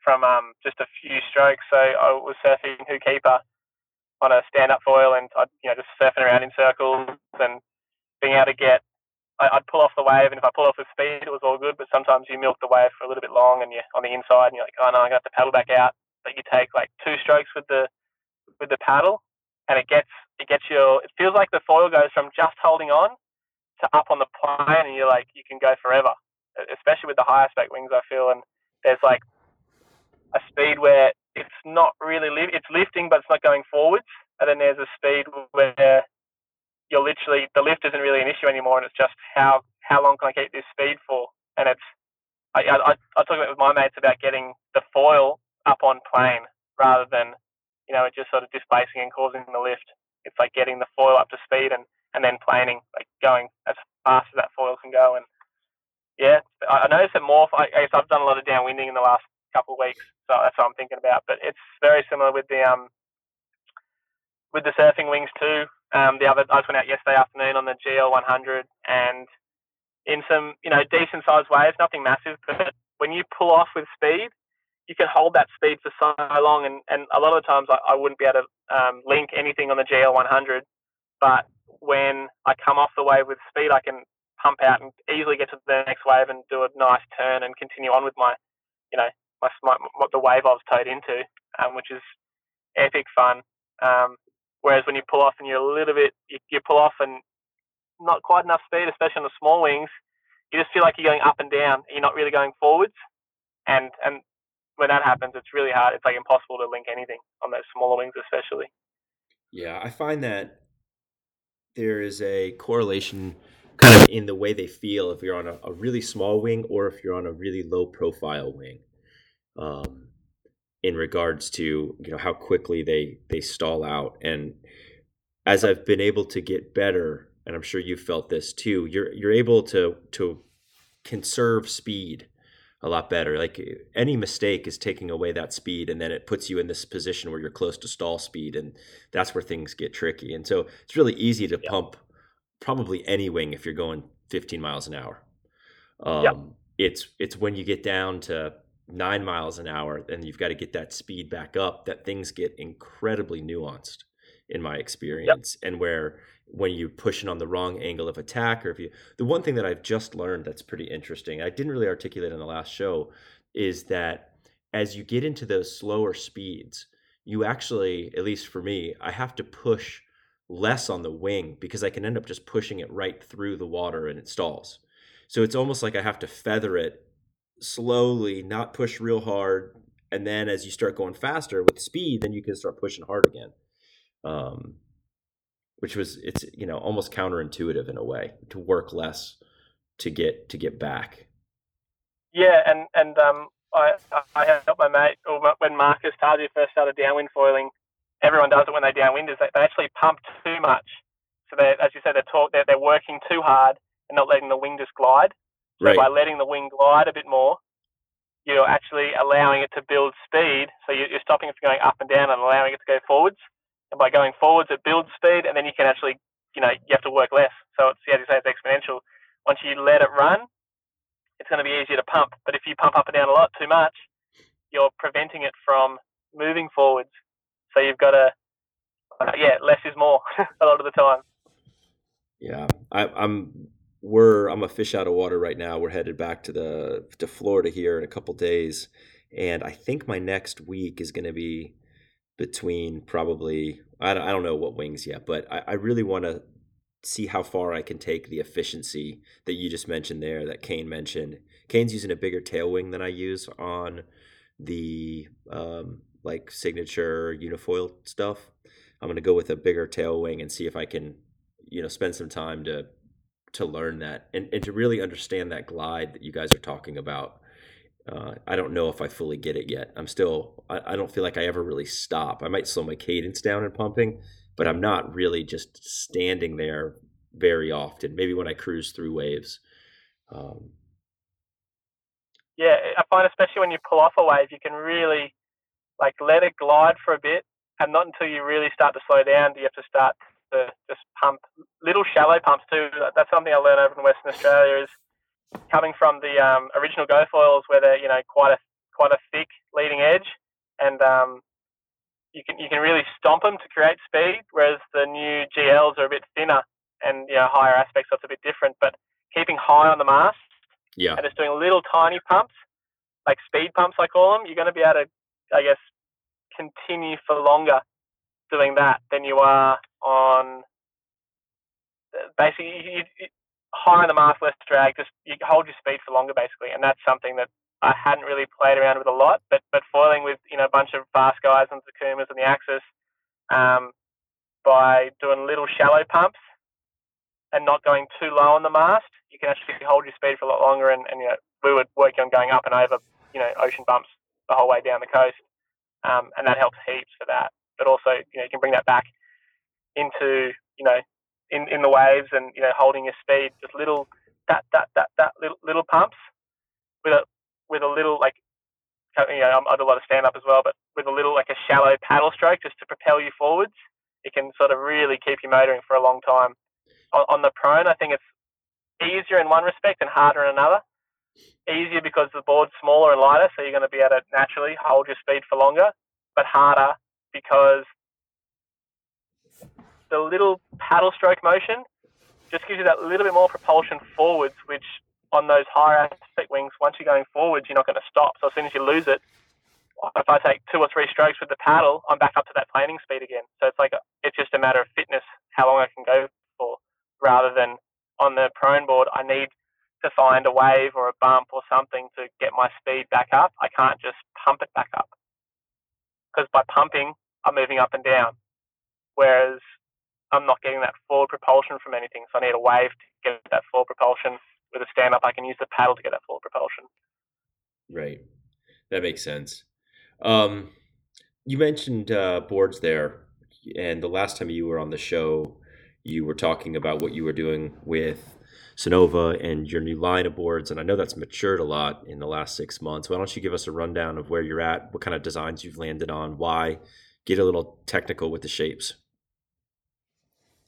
from um, just a few strokes. So I was surfing Hookeeper on a stand-up foil, and I'd, you know, just surfing around in circles and being able to get. I, I'd pull off the wave, and if I pull off with speed, it was all good. But sometimes you milk the wave for a little bit long, and you're on the inside, and you're like, oh no, I got to paddle back out. But you take like two strokes with the with the paddle, and it gets it gets your. It feels like the foil goes from just holding on to up on the plane, and you're like you can go forever. Especially with the higher spec wings, I feel, and there's like a speed where it's not really li- it's lifting, but it's not going forwards, and then there's a speed where you're literally the lift isn't really an issue anymore, and it's just how how long can I keep this speed for? And it's I I, I talk about with my mates about getting the foil up on plane rather than you know, it just sort of displacing and causing the lift. It's like getting the foil up to speed and, and then planing, like going as fast as that foil can go. And yeah, I, noticed it more. I, guess I've done a lot of downwinding in the last couple of weeks, so that's what I'm thinking about. But it's very similar with the um with the surfing wings too. Um, the other I just went out yesterday afternoon on the GL 100 and in some you know decent sized waves, nothing massive, but when you pull off with speed, you can hold that speed for so long, and, and a lot of times I, I wouldn't be able to um, link anything on the GL 100, but when I come off the wave with speed, I can pump out and easily get to the next wave and do a nice turn and continue on with my, you know, my, my, my the wave I was towed into, um, which is epic fun. Um, whereas when you pull off and you're a little bit, you, you pull off and not quite enough speed, especially on the small wings, you just feel like you're going up and down. You're not really going forwards, and and when that happens, it's really hard. It's like impossible to link anything on those smaller wings, especially. Yeah, I find that there is a correlation kind of in the way they feel if you're on a, a really small wing or if you're on a really low profile wing. Um, in regards to you know how quickly they they stall out and as I've been able to get better and I'm sure you felt this too you're you're able to to conserve speed a lot better like any mistake is taking away that speed and then it puts you in this position where you're close to stall speed and that's where things get tricky and so it's really easy to Yeah. pump probably any wing if you're going 15 miles an hour um, Yeah. it's it's when you get down to nine miles an hour and you've got to get that speed back up that things get incredibly nuanced in my experience, yep. and where when you're pushing on the wrong angle of attack, or if you the one thing that I've just learned that's pretty interesting, I didn't really articulate in the last show, is that as you get into those slower speeds, you actually, at least for me, I have to push less on the wing because I can end up just pushing it right through the water and it stalls. So it's almost like I have to feather it slowly, not push real hard. And then as you start going faster with speed, then you can start pushing hard again. Um, which was it's you know almost counterintuitive in a way to work less to get to get back. Yeah, and and um, I I helped my mate or when Marcus Tardrew first started downwind foiling. Everyone does it when they downwind. Is they, they actually pump too much. So they, as you said, they're, talk, they're they're working too hard and not letting the wing just glide. So right. by letting the wing glide a bit more, you're actually allowing it to build speed. So you're stopping it from going up and down and allowing it to go forwards. And by going forwards, it builds speed, and then you can actually, you know, you have to work less. So it's, as you say, it's exponential. Once you let it run, it's going to be easier to pump. But if you pump up and down a lot too much, you're preventing it from moving forwards. So you've got to, uh, yeah, less is more a lot of the time. Yeah, I, I'm we're I'm a fish out of water right now. We're headed back to the to Florida here in a couple days, and I think my next week is going to be between probably I don't, I don't know what wings yet, but I, I really want to see how far I can take the efficiency that you just mentioned there that Kane mentioned. Kane's using a bigger tail wing than I use on the um, like signature unifoil stuff. I'm gonna go with a bigger tail wing and see if I can, you know, spend some time to to learn that and, and to really understand that glide that you guys are talking about. Uh, I don't know if I fully get it yet. I'm still, I, I, don't feel like I ever really stop. I might slow my cadence down in pumping, but I'm not really just standing there very often. Maybe when I cruise through waves. Um, yeah, I find especially when you pull off a wave, you can really like let it glide for a bit, and not until you really start to slow down do you have to start to just pump little shallow pumps too. That's something I learned over in Western Australia is coming from the um, original GoFoils where they're you know quite a quite a thick leading edge, and um, you can you can really stomp them to create speed, whereas the new GLs are a bit thinner and you know higher aspects, so it's a bit different. But keeping high on the mast, yeah, and just doing little tiny pumps, like speed pumps, I call them, you're going to be able to, I guess, continue for longer doing that than you are on basically you, you, higher on the mast, less drag. Just you hold your speed for longer, basically, and that's something that I hadn't really played around with a lot. But but foiling with you know a bunch of fast guys on the Takumas and the Axis, um, by doing little shallow pumps and not going too low on the mast, you can actually hold your speed for a lot longer. And, and you know we were working on going up and over you know ocean bumps the whole way down the coast, um, and that helps heaps for that. But also you know you can bring that back into you know in, in the waves and you know holding your speed, just little that that that that little little pumps with a with a little like uh, you know I do a lot of stand up as well, but with a little like a shallow paddle stroke just to propel you forwards, it can sort of really keep you motoring for a long time. On, on the prone, I think it's easier in one respect and harder in another. Easier because the board's smaller and lighter, so you're going to be able to naturally hold your speed for longer, but harder because the little paddle stroke motion just gives you that little bit more propulsion forwards, which on those higher aspect wings, once you're going forwards, you're not going to stop. So as soon as you lose it, if I take two or three strokes with the paddle, I'm back up to that planing speed again. So it's like it's just a matter of fitness, how long I can go for, rather than on the prone board, I need to find a wave or a bump or something to get my speed back up. I can't just pump it back up because by pumping, I'm moving up and down. Whereas I'm not getting that forward propulsion from anything. So I need a wave to get that forward propulsion. With a stand up, I can use the paddle to get that forward propulsion. Right. That makes sense. Um, you mentioned uh, boards there, and the last time you were on the show, you were talking about what you were doing with Sunova and your new line of boards. And I know that's matured a lot in the last six months. Why don't you give us a rundown of where you're at, what kind of designs you've landed on, why? Get a little technical with the shapes.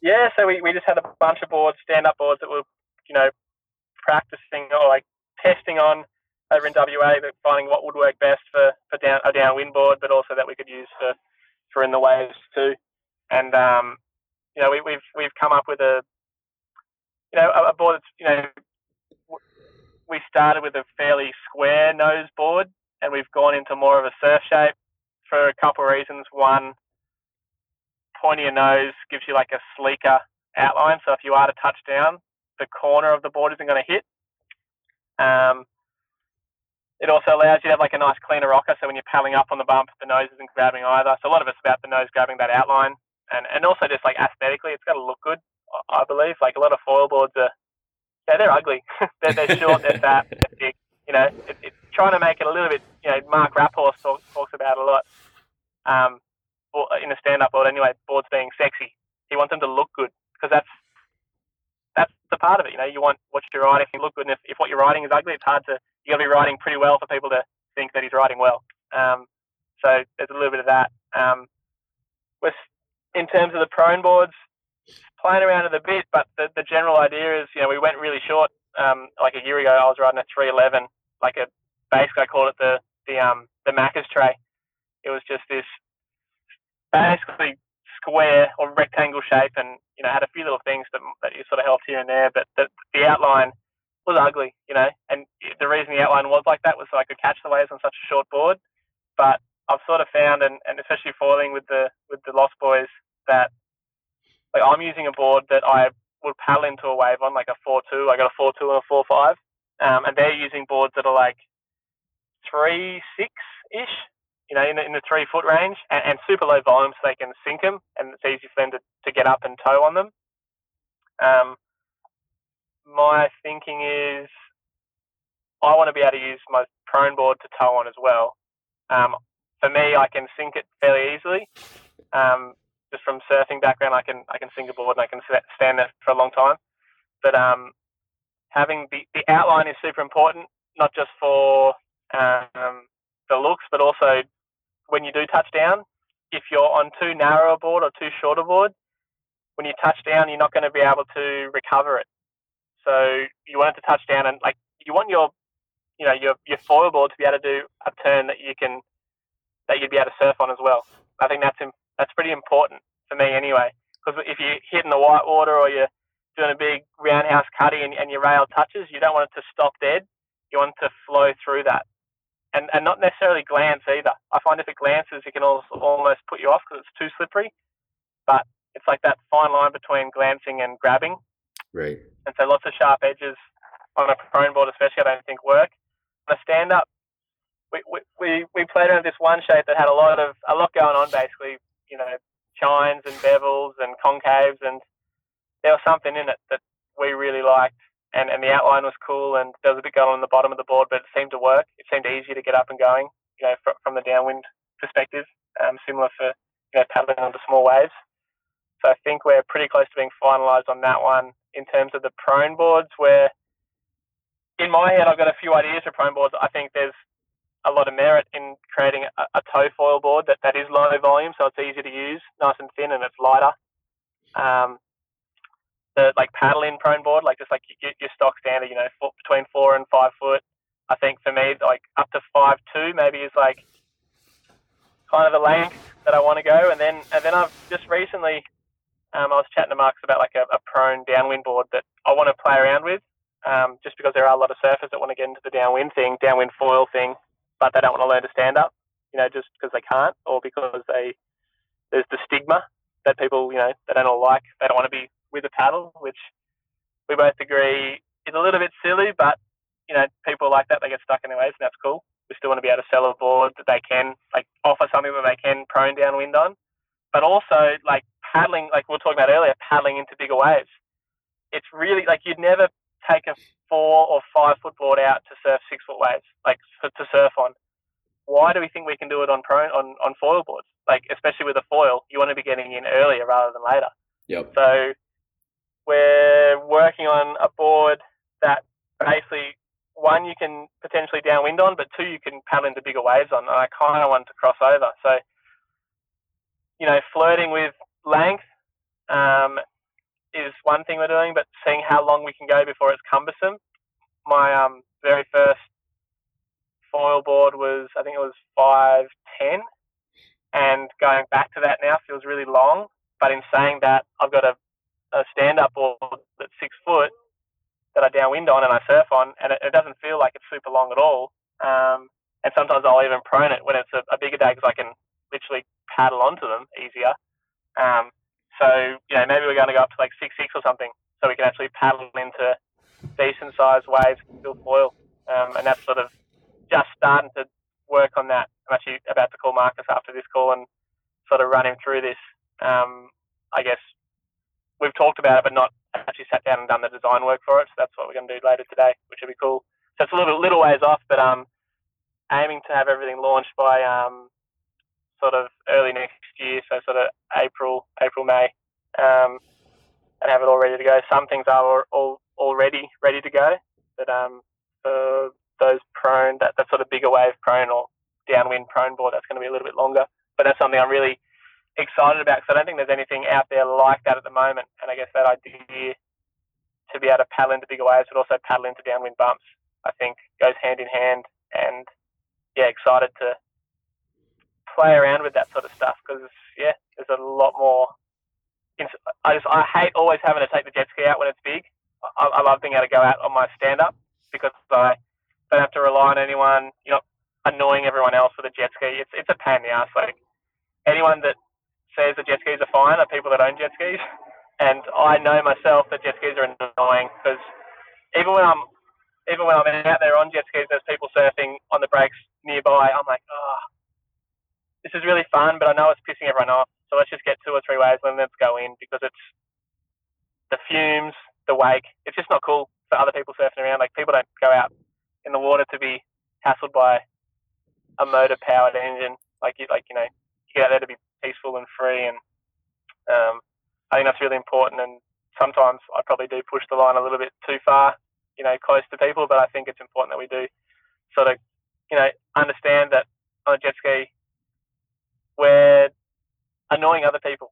Yeah, so we, we just had a bunch of boards, stand up boards that were, you know, practicing or like testing on over in WA, but finding what would work best for, for down, a downwind board, but also that we could use for, for in the waves too. And um, you know, we, we've, we've come up with a, you know, a, a board that's, you know, we started with a fairly square nose board and we've gone into more of a surf shape for a couple of reasons. One, pointier nose gives you like a sleeker outline. So if you are to touch down, the corner of the board isn't going to hit. Um, it also allows you to have like a nice cleaner rocker. So when you're paddling up on the bump, the nose isn't grabbing either. So a lot of it's about the nose grabbing that outline. And, and also just like aesthetically, it's got to look good, I believe. Like a lot of foil boards are, yeah, they're ugly. they're, they're short, they're fat, they're big. You know, it, it's trying to make it a little bit, you know, Mark Raaphorst talk, talks about a lot. Um, in a stand-up board anyway, boards being sexy. He wants them to look good because that's that's the part of it. You know, you want what you're riding to look good, and if, if what you're riding is ugly, it's hard to. You got to be riding pretty well for people to think that he's riding well. Um, so there's a little bit of that. Um, with in terms of the prone boards, playing around with a bit, but the, the general idea is, you know, we went really short. Um, like a year ago, I was riding a 311, like a basically I called it the the um the Macca's tray. It was just this basically square or rectangle shape, and you know had a few little things that that you sort of helped here and there, but the, the outline was ugly, you know. And the reason the outline was like that was so I could catch the waves on such a short board. But I've sort of found, and, and especially foiling with the with the Lost Boys, that like I'm using a board that I would paddle into a wave on, like a four two. I got a four two and a four five, um, and they're using boards that are like three six ish, you know, in the, in the three foot range and, and, super low volume so they can sink them and it's easy for them to, to get up and tow on them. Um, my thinking is I want to be able to use my prone board to tow on as well. Um, for me, I can sink it fairly easily. Um, just from surfing background, I can I can sink a board and I can stand there for a long time. But um, having the, the outline is super important, not just for um, the looks, but also when you do touch down, if you're on too narrow a board or too short a board, when you touch down, you're not going to be able to recover it. So you want it to touch down and like you want your, you know, your your foil board to be able to do a turn that you can, that you'd be able to surf on as well. I think that's that's pretty important for me anyway. Because if you're hitting the white water or you're doing a big roundhouse cutty and, and your rail touches, you don't want it to stop dead. You want it to flow through that and, and not necessarily glance either. I find if it glances, it can almost put you off because it's too slippery. But it's like that fine line between glancing and grabbing. Right. And so lots of sharp edges on a prone board, especially, I don't think work. On a stand up, we, we, we played around this one shape that had a lot of a lot going on basically, you know, chines and bevels and concaves and there was something in it that we really liked and, and the outline was cool and there was a bit going on the bottom of the board, but it seemed to work. It seemed easier to get up and going, you know, fr- from the downwind perspective, um, similar for, you know, paddling small waves. So I think we're pretty close to being finalised on that one in terms of the prone boards where in my head, I've got a few ideas for prone boards. I think there's a lot of merit in creating a, a tow foil board that, that is low volume, so it's easy to use, nice and thin, and it's lighter. Um, the like paddling prone board, like just like your, your stock standard, you know, foot, between four and five foot. I think for me, like up to five two maybe is like kind of the length that I want to go. And then and then I've just recently, um, I was chatting to Marks about like a, a prone downwind board that I want to play around with, um, just because there are a lot of surfers that want to get into the downwind thing, downwind foil thing, but they don't want to learn to stand up, you know, just because they can't or because they there's the stigma that people, you know, they don't all like. They don't want to be with a paddle, which we both agree is a little bit silly, but you know, people like that, they get stuck in their ways, and that's cool. We still want to be able to sell a board that they can like offer something that they can prone downwind on, but also like paddling, like we were talking about earlier, paddling into bigger waves. It's really like you'd never take a four or five foot board out to surf six foot waves, like to surf on. Why do we think we can do it on prone on, on foil boards? Like especially with a foil, you want to be getting in earlier rather than later. Yep. So we're working on a board that basically one you can potentially downwind on, but two paddle into bigger waves on. And I kind of want to cross over. So, you know, flirting with length um, is one thing we're doing, but seeing how long we can go before it's cumbersome. My um, very first foil board was, I think it was 5'10, and going back to that now feels really long. But in saying that, I've got a a stand-up board that's six foot that I downwind on and I surf on, and it, it doesn't feel like it's super long at all. Um, and sometimes I'll even prone it when it's a, a bigger day because I can literally paddle onto them easier. Um, so you know maybe we're going to go up to like six six or something, so we can actually paddle into decent sized waves and still foil. Um, and that's sort of just starting to work on that. I'm actually about to call Marcus after this call and sort of run him through this. Um, I guess we've talked about it, but not actually sat down and done the design work for it. So that's what we're going to do later today, which will be cool. So it's a little little ways off, but um, aiming to have everything launched by um, sort of early next year, so sort of April, April, May, um, and have it all ready to go. Some things are all already ready to go, but um, for those prone, that, that sort of bigger wave prone or downwind prone board, that's going to be a little bit longer. But that's something I'm really excited about because I don't think there's anything out there like that at the moment. And I guess that idea to be able to paddle into bigger waves, but also paddle into downwind bumps, I think goes hand in hand. And yeah, excited to play around with that sort of stuff because yeah, there's a lot more. I just I hate always having to take the jet ski out when it's big. I, I love being able to go out on my stand up because I don't have to rely on anyone. You know, annoying everyone else with a jet ski. It's it's a pain in the ass. Like anyone that says that jet skis are fine are people that own jet skis. And I know myself that jet skis are annoying because even when I'm even when I'm out there on jet skis, there's people surfing on the breaks nearby. I'm like, oh, this is really fun, but I know it's pissing everyone off. So let's just get two or three waves and let's go in because it's the fumes, the wake. It's just not cool for other people surfing around. Like people don't go out in the water to be hassled by a motor powered engine. Like you, like you know, get out there to be peaceful and free. And um, I think that's really important. And sometimes I probably do push the line a little bit too far, you know, close to people. But I think it's important that we do sort of, you know, understand that on a jet ski, we're annoying other people,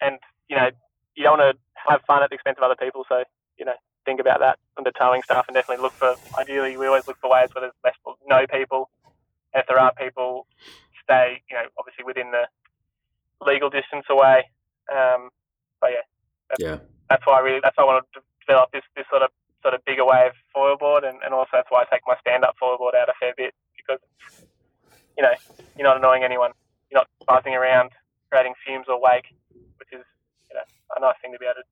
and you know, you don't want to have fun at the expense of other people. So you know, think about that on the towing stuff, and definitely look for. Ideally, we always look for ways where there's less no people, and if there are people, stay, you know, obviously within the legal distance away. Um, but yeah, that's, yeah, that's why I really that's why I wanted to develop this this sort of sort of bigger wave foil board, and, and also that's why I take my stand up foil board out a fair bit because you know you're not annoying anyone, you're not buzzing around creating fumes or wake, which is you know a nice thing to be able to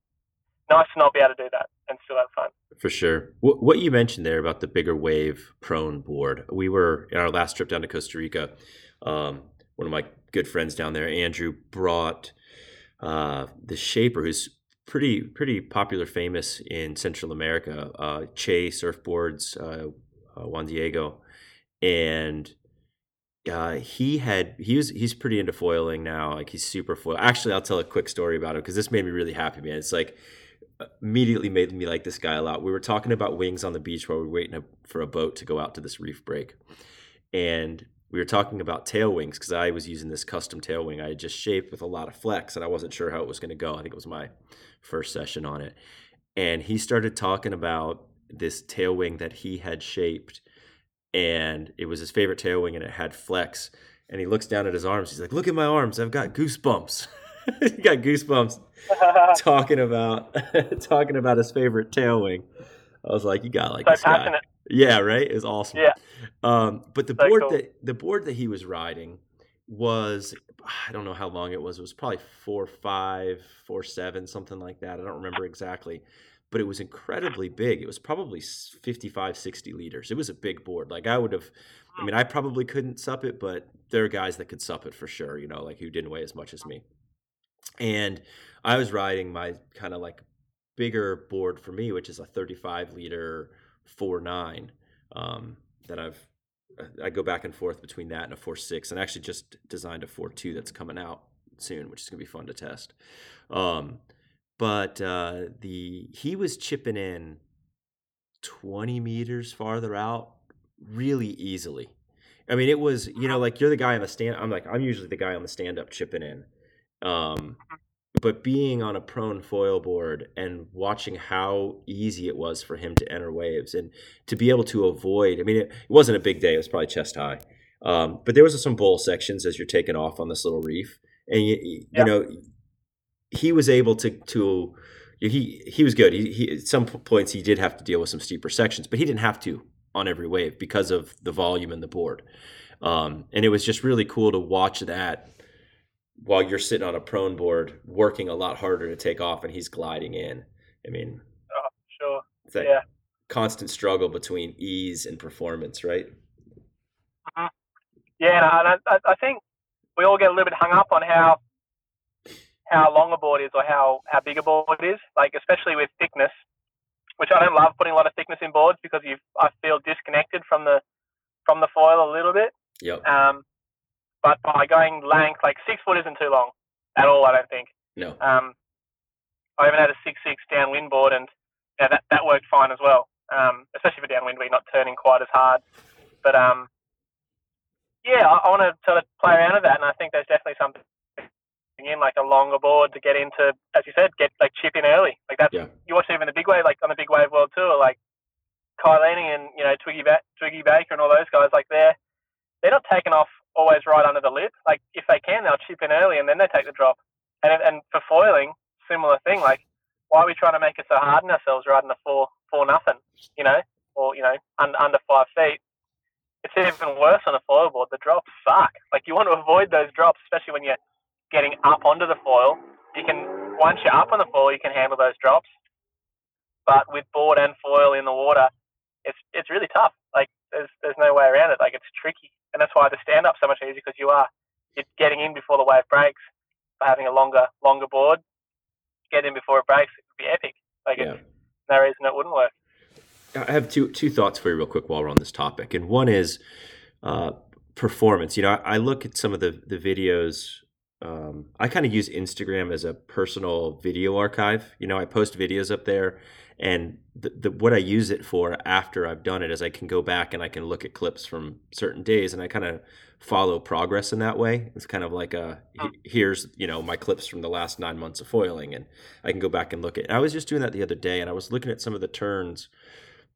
nice to not be able to do that and still have fun. For sure. What you mentioned there about the bigger wave prone board, we were in our last trip down to Costa Rica. Um, one of my good friends down there, Andrew, brought uh, the shaper, who's pretty pretty popular, famous in Central America, uh, Che Surfboards, uh, uh, Juan Diego, and uh, he had he was he's pretty into foiling now. Like he's super foil. Actually, I'll tell a quick story about him because this made me really happy, man. It's like immediately made me like this guy a lot. We were talking about wings on the beach while we were waiting for a boat to go out to this reef break, and we were talking about tail wings because I was using this custom tail wing I had just shaped with a lot of flex and I wasn't sure how it was going to go. I think it was my first session on it. And he started talking about this tail wing that he had shaped and it was his favorite tail wing and it had flex. And he looks down at his arms. He's like, "Look at my arms. I've got goosebumps." he got goosebumps talking about talking about his favorite tail wing. I was like, "You got like so this guy." Yeah, right. It was awesome. Yeah. Um, but the board cool. that the board that he was riding was I don't know how long it was. It was probably four five, four seven, something like that. I don't remember exactly. But it was incredibly big. It was probably 55, 60 liters. It was a big board. Like I would have I mean, I probably couldn't sup it, but there are guys that could sup it for sure, you know, like who didn't weigh as much as me. And I was riding my kind of like bigger board for me, which is a 35 liter four nine um, that I've I go back and forth between that and a four six, and I actually just designed a four two that's coming out soon, which is gonna be fun to test. Um, but uh, the he was chipping in twenty meters farther out really easily. I mean, it was you know like you're the guy on the stand. I'm like I'm usually the guy on the stand up chipping in. Um, but being on a prone foil board and watching how easy it was for him to enter waves and to be able to avoid i mean it, it wasn't a big day it was probably chest high um, but there was some bowl sections as you're taking off on this little reef and you, you yeah. know he was able to to he he was good. He, he at some points he did have to deal with some steeper sections, but he didn't have to on every wave because of the volume in the board. Um, and it was just really cool to watch that while you're sitting on a prone board, working a lot harder to take off, and he's gliding in. I mean, oh, sure, it's that yeah. constant struggle between ease and performance, right? Mm-hmm. Yeah, and I, I think we all get a little bit hung up on how how long a board is or how, how big a board is, like especially with thickness, which I don't love putting a lot of thickness in boards because you I feel disconnected from the from the foil a little bit. Yep. Um, but by going length, like six foot isn't too long at all. I don't think. No. Um, I even had a six six downwind board, and yeah, that that worked fine as well. Um, especially for downwind where you're not turning quite as hard. But um, yeah, I, I want to sort of play around with that, and I think there's definitely something in like a longer board to get into, as you said, get like chip in early. Like that's Yeah. you watch even the big wave, like on the big wave world tour, like Kai Lenny and you know Twiggy ba- Twiggy Baker and all those guys. Like they're they're not taking off always right under the lip. Like if they can, they'll chip in early and then they take the drop. And and for foiling, similar thing. Like why are we trying to make it so hard on ourselves riding a four four nothing? You know, or you know under under five feet. It's even worse on a foil board. The drops suck. Like you want to avoid those drops, especially when you're getting up onto the foil. You can once you're up on the foil, you can handle those drops. But with board and foil in the water, it's it's really tough. Like there's there's no way around it. Like it's tricky, and that's why the stand up's so much easier because you are you're getting in before the wave breaks by having a longer longer board. Get in before it breaks. It would be epic. Like Yeah. it's no reason it wouldn't work. I have two two thoughts for you real quick while we're on this topic, and one is uh, performance. You know, I, I look at some of the the videos. Um, I kind of use Instagram as a personal video archive. You know, I post videos up there, and the, the what I use it for after I've done it is I can go back and I can look at clips from certain days, and I kind of follow progress in that way. It's kind of like a here's you know my clips from the last nine months of foiling, and I can go back and look at. I was just doing that the other day, and I was looking at some of the turns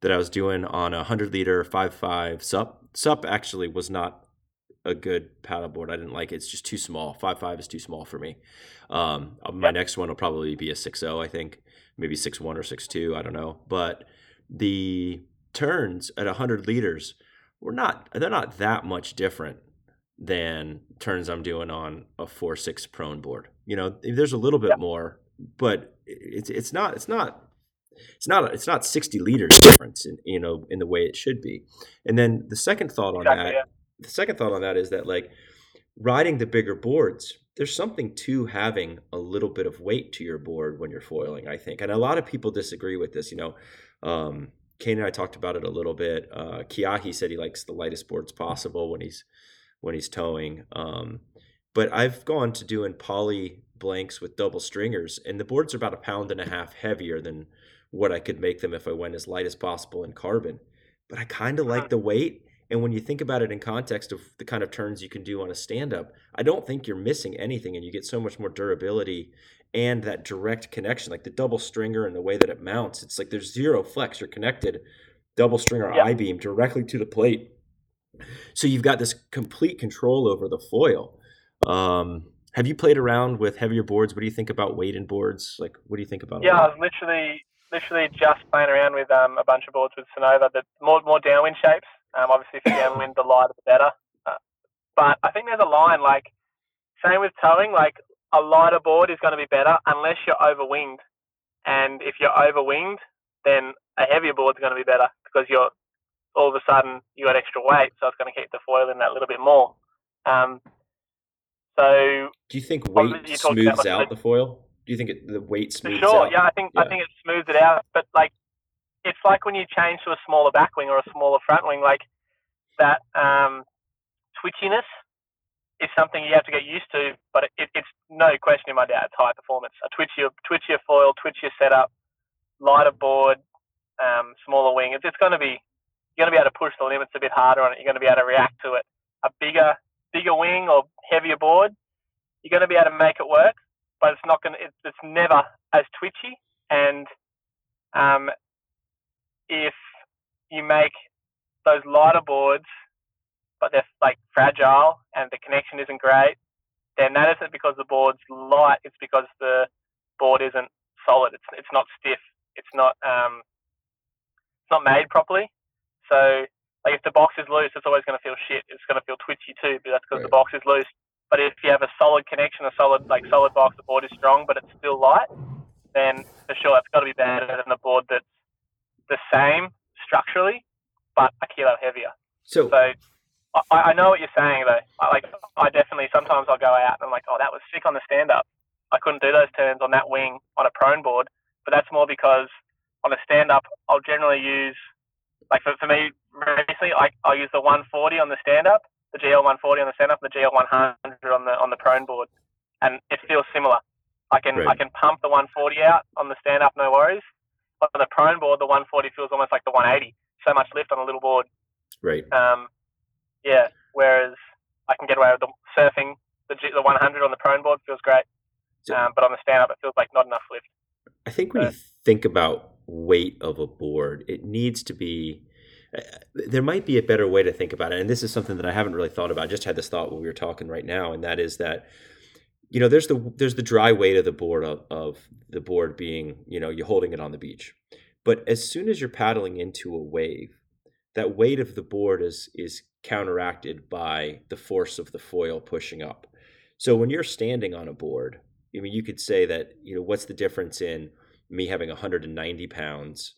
that I was doing on a hundred liter five five sup. Sup actually was not a good paddleboard. I didn't like it. It's just too small. Five five is too small for me. Um, my Yep. next one will probably be a six zero. I think maybe six one or six two. I don't know. But the turns at hundred liters were not. They're not that much different than turns I'm doing on a four six prone board. You know, there's a little bit Yep. more, but it's it's not it's not it's not it's not 60 liters difference in you know in the way it should be and then the second thought on Exactly, that yeah. the second thought on that is that like riding the bigger boards there's something to having a little bit of weight to your board when you're foiling i think and a lot of people disagree with this you know um Kane and I talked about it a little bit. Uh, Kiahi said he likes the lightest boards possible when he's when he's towing. Um, but I've gone to doing poly blanks with double stringers, and the boards are about a pound and a half heavier than what I could make them if I went as light as possible in carbon. But I kind of like the weight. And when you think about it in context of the kind of turns you can do on a stand up, I don't think you're missing anything and you get so much more durability and that direct connection, like the double stringer and the way that it mounts. It's like there's zero flex. You're connected double stringer Yeah. I beam directly to the plate. So you've got this complete control over the foil. Um, have you played around with heavier boards? What do you think about weight in boards? Like, what do you think about? Yeah, literally literally just playing around with um, a bunch of boards with Sunova, but more more downwind shapes. Um, obviously, for downwind, the lighter the better. Uh, but I think there's a line like same with towing. Like a lighter board is going to be better unless you're overwinged, and if you're overwinged, then a heavier board's going to be better because you're all of a sudden you got extra weight, so it's going to keep the foil in that little bit more. Um, so Do you think weight smooths about, like, out the foil? Do you think it, the weight smooths sure, out? yeah, I think I think it smooths it out. But like, it's like when you change to a smaller back wing or a smaller front wing, like that um, twitchiness is something you have to get used to. But it, it, it's no question in my doubt, it's high performance. A twitchier, twitchier foil, twitchier setup, lighter board, um, smaller wing. It's, it's going to be you're going to be able to push the limits a bit harder on it. You're going to be able to react to it. A bigger bigger wing or heavier board, you're going to be able to make it work but it's not going to, it's, never as twitchy. And um, if you make those lighter boards, but they're like fragile and the connection isn't great, then that isn't because the board's light. It's because the board isn't solid. It's it's not stiff. It's not um, it's not made properly. So like if the box is loose, it's always going to feel shit. It's going to feel twitchy too, but that's because right. the box is loose. But if you have a solid connection, a solid like solid box, the board is strong, but it's still light, then for sure it's got to be better than a board that's the same structurally, but a kilo heavier. So, so I, I know what you're saying though. I, like I definitely sometimes I'll go out and I'm like, oh, that was sick on the stand up. I couldn't do those turns on that wing on a prone board, but that's more because on a stand up I'll generally use like for, for me recently I, I'll use the 140 on the stand up, the GL 140 on the stand up, and the GL 100 on the on the prone board, and it feels similar. I can right. I can pump the 140 out on the stand up, no worries. But on the prone board, the 140 feels almost like the 180. So much lift on a little board. Right. Um, yeah. Whereas I can get away with the surfing. The, the 100 on the prone board feels great, um, but on the stand up, it feels like not enough lift. I think when so, you think about weight of a board, it needs to be. Uh, there might be a better way to think about it, and this is something that I haven't really thought about. I just had this thought when we were talking right now, and that is that you know there's the there's the dry weight of the board of, of the board being you know you're holding it on the beach, but as soon as you're paddling into a wave, that weight of the board is is counteracted by the force of the foil pushing up. So when you're standing on a board, I mean, you could say that you know what's the difference in me having 190 pounds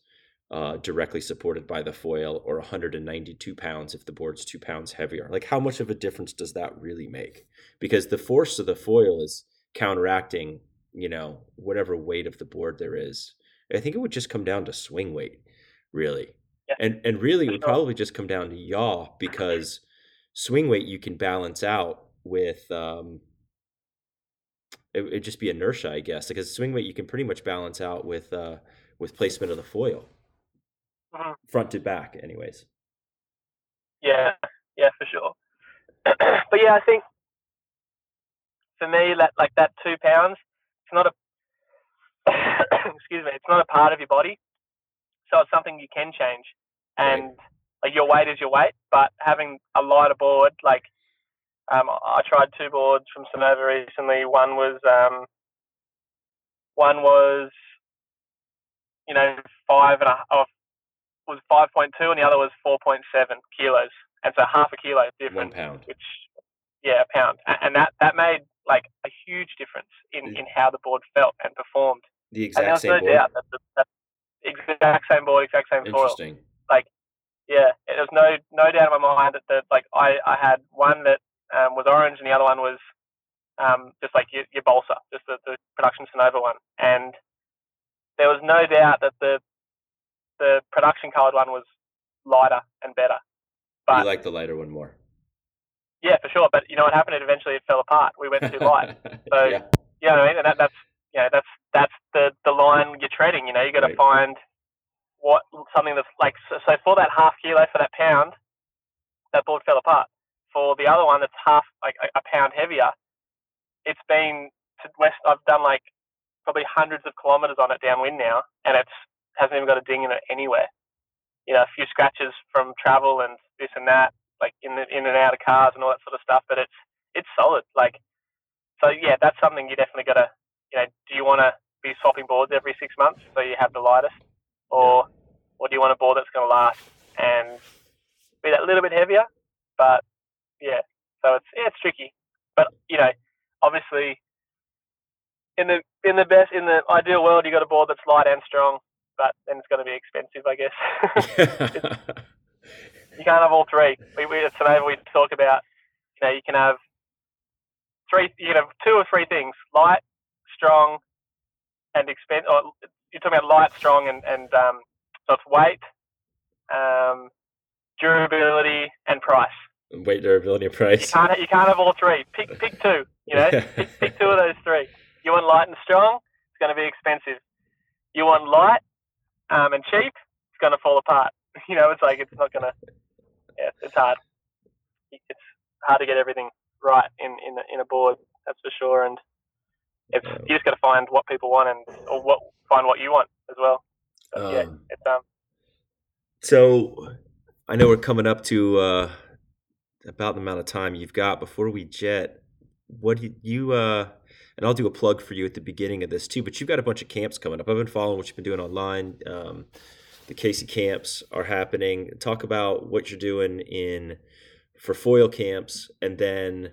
uh, directly supported by the foil, or 192 pounds if the board's two pounds heavier. Like, how much of a difference does that really make? Because the force of the foil is counteracting, you know, whatever weight of the board there is. I think it would just come down to swing weight, really. And and really it would probably just come down to yaw because swing weight you can balance out with um it would just be inertia, I guess, because swing weight you can pretty much balance out with uh with placement of the foil. Mm-hmm. Front to back, anyways. Yeah, yeah, for sure. but yeah, I think for me, that like that two pounds, it's not a excuse me, it's not a part of your body, so it's something you can change and right. like your weight is your weight. But having a lighter board, like um, I tried two boards from Sunova recently. One was um, one was you know five and a half was five point two, and the other was four point seven kilos, and so half a kilo difference. One pound. Which yeah, a pound, and that that made like a huge difference in, in how the board felt and performed. The exact and same no board. Doubt that the, that exact same board, exact same foil. Interesting. Like, yeah, there's no no doubt in my mind that, that like I, I had one that um, was orange and the other one was um, just like your, your balsa, just the, the production Sunova one, and there was no doubt that the the production coloured one was lighter and better. But you like the lighter one more. Yeah, for sure. But you know what happened? It eventually it fell apart. We went too light. So yeah. you know what I mean. And that, that's you know that's that's the the line you're treading. You know, you got to right. find what something that's like so, so, for that half kilo for that pound, that board fell apart. For the other one that's half like a, a pound heavier, it's been to west. I've done like probably hundreds of kilometers on it downwind now, and it's hasn't even got a ding in it anywhere. You know, a few scratches from travel and this and that, like in the, in and out of cars and all that sort of stuff. But it's it's solid. Like, so yeah, that's something you definitely got to. You know, do you want to be swapping boards every six months so you have the lightest, or or do you want a board that's going to last and be that little bit heavier? But yeah, so it's yeah, it's tricky. But you know, obviously, in the in the best in the ideal world, you got a board that's light and strong, but then it's going to be expensive, I guess. you can't have all three. We, we at Sunova we talk about, you know, you can have three, you can have two or three things: light, strong, and expensive. You're talking about light, strong, and and um, so it's weight, um, durability, and price. Weight, durability, and price. You can't you can't have all three. Pick pick two. You know, pick, pick two of those three. You want light and strong? It's going to be expensive. You want light um, and cheap? It's going to fall apart. You know, it's like it's not going to. Yeah, it's hard. It's hard to get everything right in in a, in a board. That's for sure. And it's you just got to find what people want and or what find what you want as well. So, um, yeah, it's um. So, I know we're coming up to uh, about the amount of time you've got. Before we jet, what you, you uh, and I'll do a plug for you at the beginning of this too. But you've got a bunch of camps coming up. I've been following what you've been doing online. Um, the Casey camps are happening. Talk about what you're doing in for foil camps, and then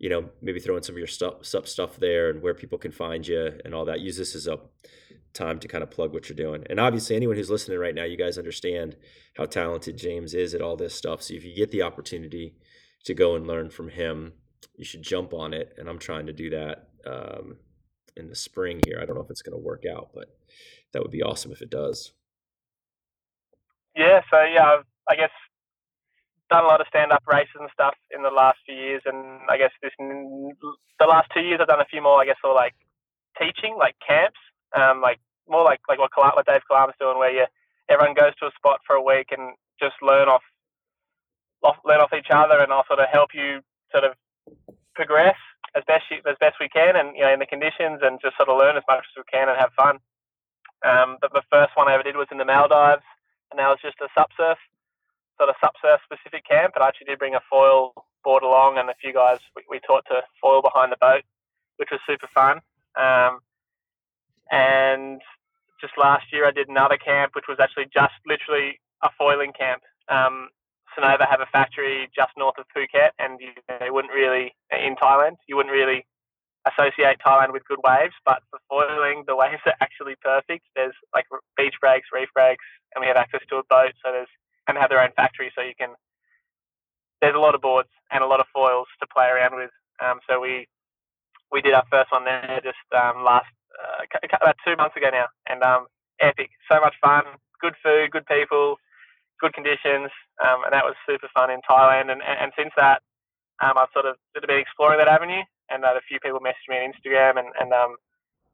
you know maybe throw in some of your stuff stuff there and where people can find you and all that. Use this as a time to kind of plug what you're doing. And obviously, anyone who's listening right now, you guys understand how talented James is at all this stuff. So if you get the opportunity to go and learn from him, you should jump on it. And I'm trying to do that um, in the spring here. I don't know if it's going to work out, but that would be awesome if it does. Yeah. So yeah, I guess done a lot of stand-up races and stuff in the last few years, and I guess this the last two years I've done a few more. I guess for like teaching, like camps, um, like more like like what, what Dave Kalama's doing, where you everyone goes to a spot for a week and just learn off, off learn off each other, and I'll sort of help you sort of progress as best you, as best we can, and you know in the conditions, and just sort of learn as much as we can and have fun. Um, but the first one I ever did was in the Maldives, and that was just a sup surf, sort of sup surf specific camp. And I actually did bring a foil board along, and a few guys we, we taught to foil behind the boat, which was super fun. Um, and just last year, I did another camp, which was actually just literally a foiling camp. Um, Sunova have a factory just north of Phuket, and you, they wouldn't really in Thailand. You wouldn't really associate Thailand with good waves, but for foiling, the waves are actually perfect. There's like beach breaks, reef breaks, and we have access to a boat. So there's and have their own factory, so you can. There's a lot of boards and a lot of foils to play around with. Um, so we we did our first one there just um, last uh, about two months ago now, and um, epic. So much fun, good food, good people, good conditions, um, and that was super fun in Thailand. And, and, since that, um, I've sort of been exploring that avenue, and uh, a few people messaged me on Instagram, and, and um,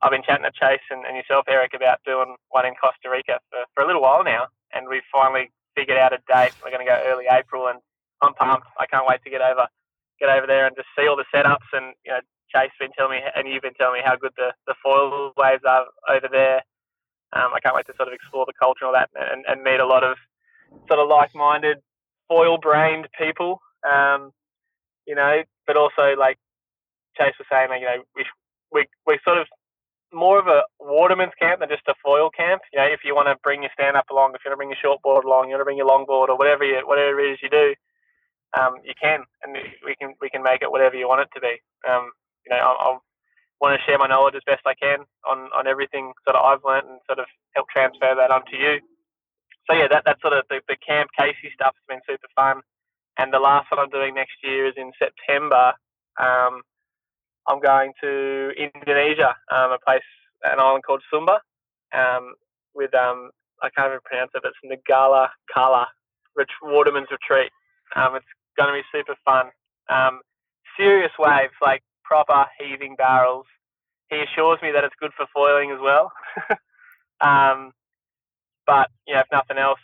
I've been chatting to Chase and, and, yourself, Eric, about doing one in Costa Rica for, for a little while now, and we've finally figured out a date. We're going to go early April, and I'm pumped. I can't wait to get over get over there and just see all the setups and you know Chase been telling me, and you've been telling me how good the, the foil waves are over there. Um, I can't wait to sort of explore the culture and all that, and, and meet a lot of sort of like-minded, foil-brained people. Um, you know, but also like Chase was saying, you know, we we we sort of more of a waterman's camp than just a foil camp. You know, if you want to bring your stand up along, if you want to bring your short board along, you want to bring your long board or whatever you, whatever it is you do, um, you can, and we can we can make it whatever you want it to be. Um, you know, I, I want to share my knowledge as best I can on, on everything sort of I've learned and sort of help transfer that onto you. So yeah, that that's sort of the, the Camp Casey stuff has been super fun. And the last one I'm doing next year is in September. Um, I'm going to Indonesia, um, a place, an island called Sumba, um, with um, I can't even pronounce it. It's Nagala Kala Waterman's Retreat. Um, it's going to be super fun. Um, serious waves, like proper heaving barrels. He assures me that it's good for foiling as well. um, but you know, if nothing else,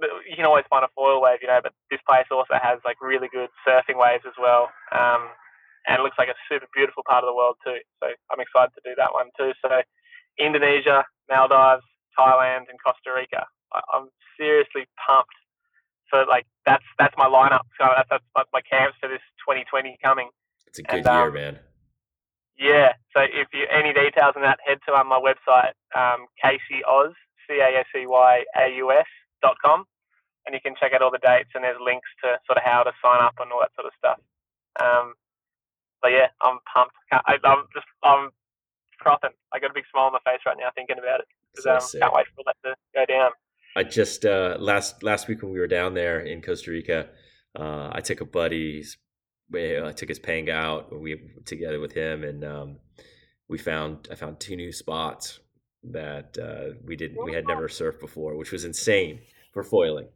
you can always find a foil wave, you know. But this place also has like really good surfing waves as well, um, and it looks like a super beautiful part of the world too. So I'm excited to do that one too. So Indonesia, Maldives, Thailand, and Costa Rica. I, am seriously pumped for like that's that's my lineup. So that's, that's my camps for this 2020 coming. It's a good and, year, um, man. Yeah. So if you any details on that, head to um, my website, um, Casey Oz, C A S E Y A U S dot com, and you can check out all the dates and there's links to sort of how to sign up and all that sort of stuff. Um, but yeah, I'm pumped. I, am just I'm frothing. I got a big smile on my face right now thinking about it because um, can't wait for that to go down. I just uh, last last week when we were down there in Costa Rica, uh, I took a buddy's we uh, took his pang out. We together with him, and um, we found I found two new spots that uh, we didn't we had never surfed before, which was insane for foiling.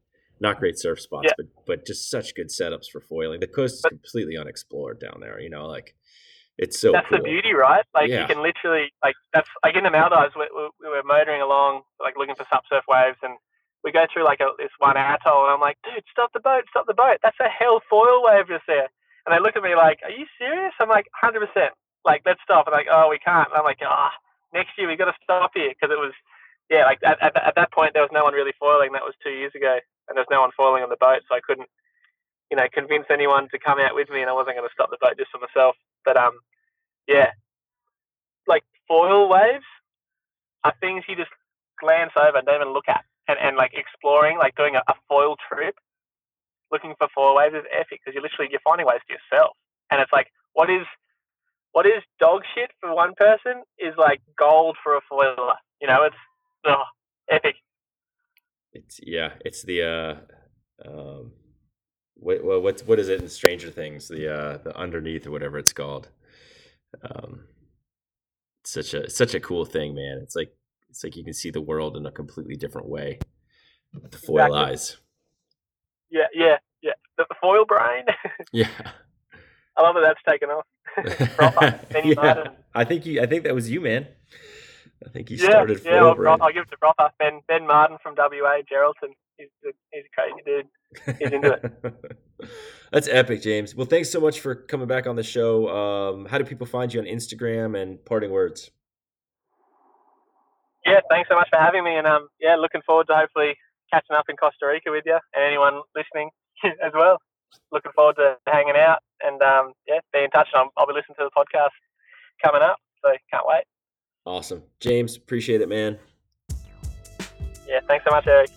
Not great surf spots, yeah. but but just such good setups for foiling. The coast is completely unexplored down there. You know, like it's so. That's cool. the beauty, right? Like yeah. you can literally like that's like in the Maldives. We, we were motoring along, like looking for sup surf waves, and we go through like a, this one atoll, and I'm like, dude, stop the boat, stop the boat. That's a hell foil wave just there. And they look at me like, "Are you serious?" I'm like, "100 percent." Like, let's stop. And like, "Oh, we can't." And I'm like, "Ah, oh, next year we got to stop here because it was, yeah, like at, at, at that point there was no one really foiling. That was two years ago, and there was no one foiling on the boat, so I couldn't, you know, convince anyone to come out with me, and I wasn't going to stop the boat just for myself. But But um, yeah, like foil waves are things you just glance over and don't even look at. And, and like exploring, like doing a, a foil trip, looking for foil waves is epic because you're literally you're finding waves to yourself. And it's like, what is what is dog shit for one person is like gold for a foiler. You know, it's oh, epic. It's yeah, it's the uh, um, what what's what is it in Stranger Things? The uh, the underneath or whatever it's called. Um, it's such a such a cool thing, man. It's like it's like you can see the world in a completely different way with the foil exactly. eyes. Yeah, yeah, yeah. The, the foil brain. yeah. I love that that's taken off. yeah. I think you. I think that was you, man. I think he yeah, started. Yeah, I'll, I'll, give it to proper Ben Ben Martin from WA Geraldton. He's a, he's a crazy dude. He's into it. That's epic, James. Well, thanks so much for coming back on the show. Um, how do people find you on Instagram and parting words? Yeah, thanks so much for having me, and um, yeah, looking forward to hopefully catching up in Costa Rica with you and anyone listening as well. Looking forward to hanging out and um, yeah, be in touch. And I'll, I'll be listening to the podcast coming up, so can't wait. Awesome, James. Appreciate it, man. Yeah, thanks so much, Eric.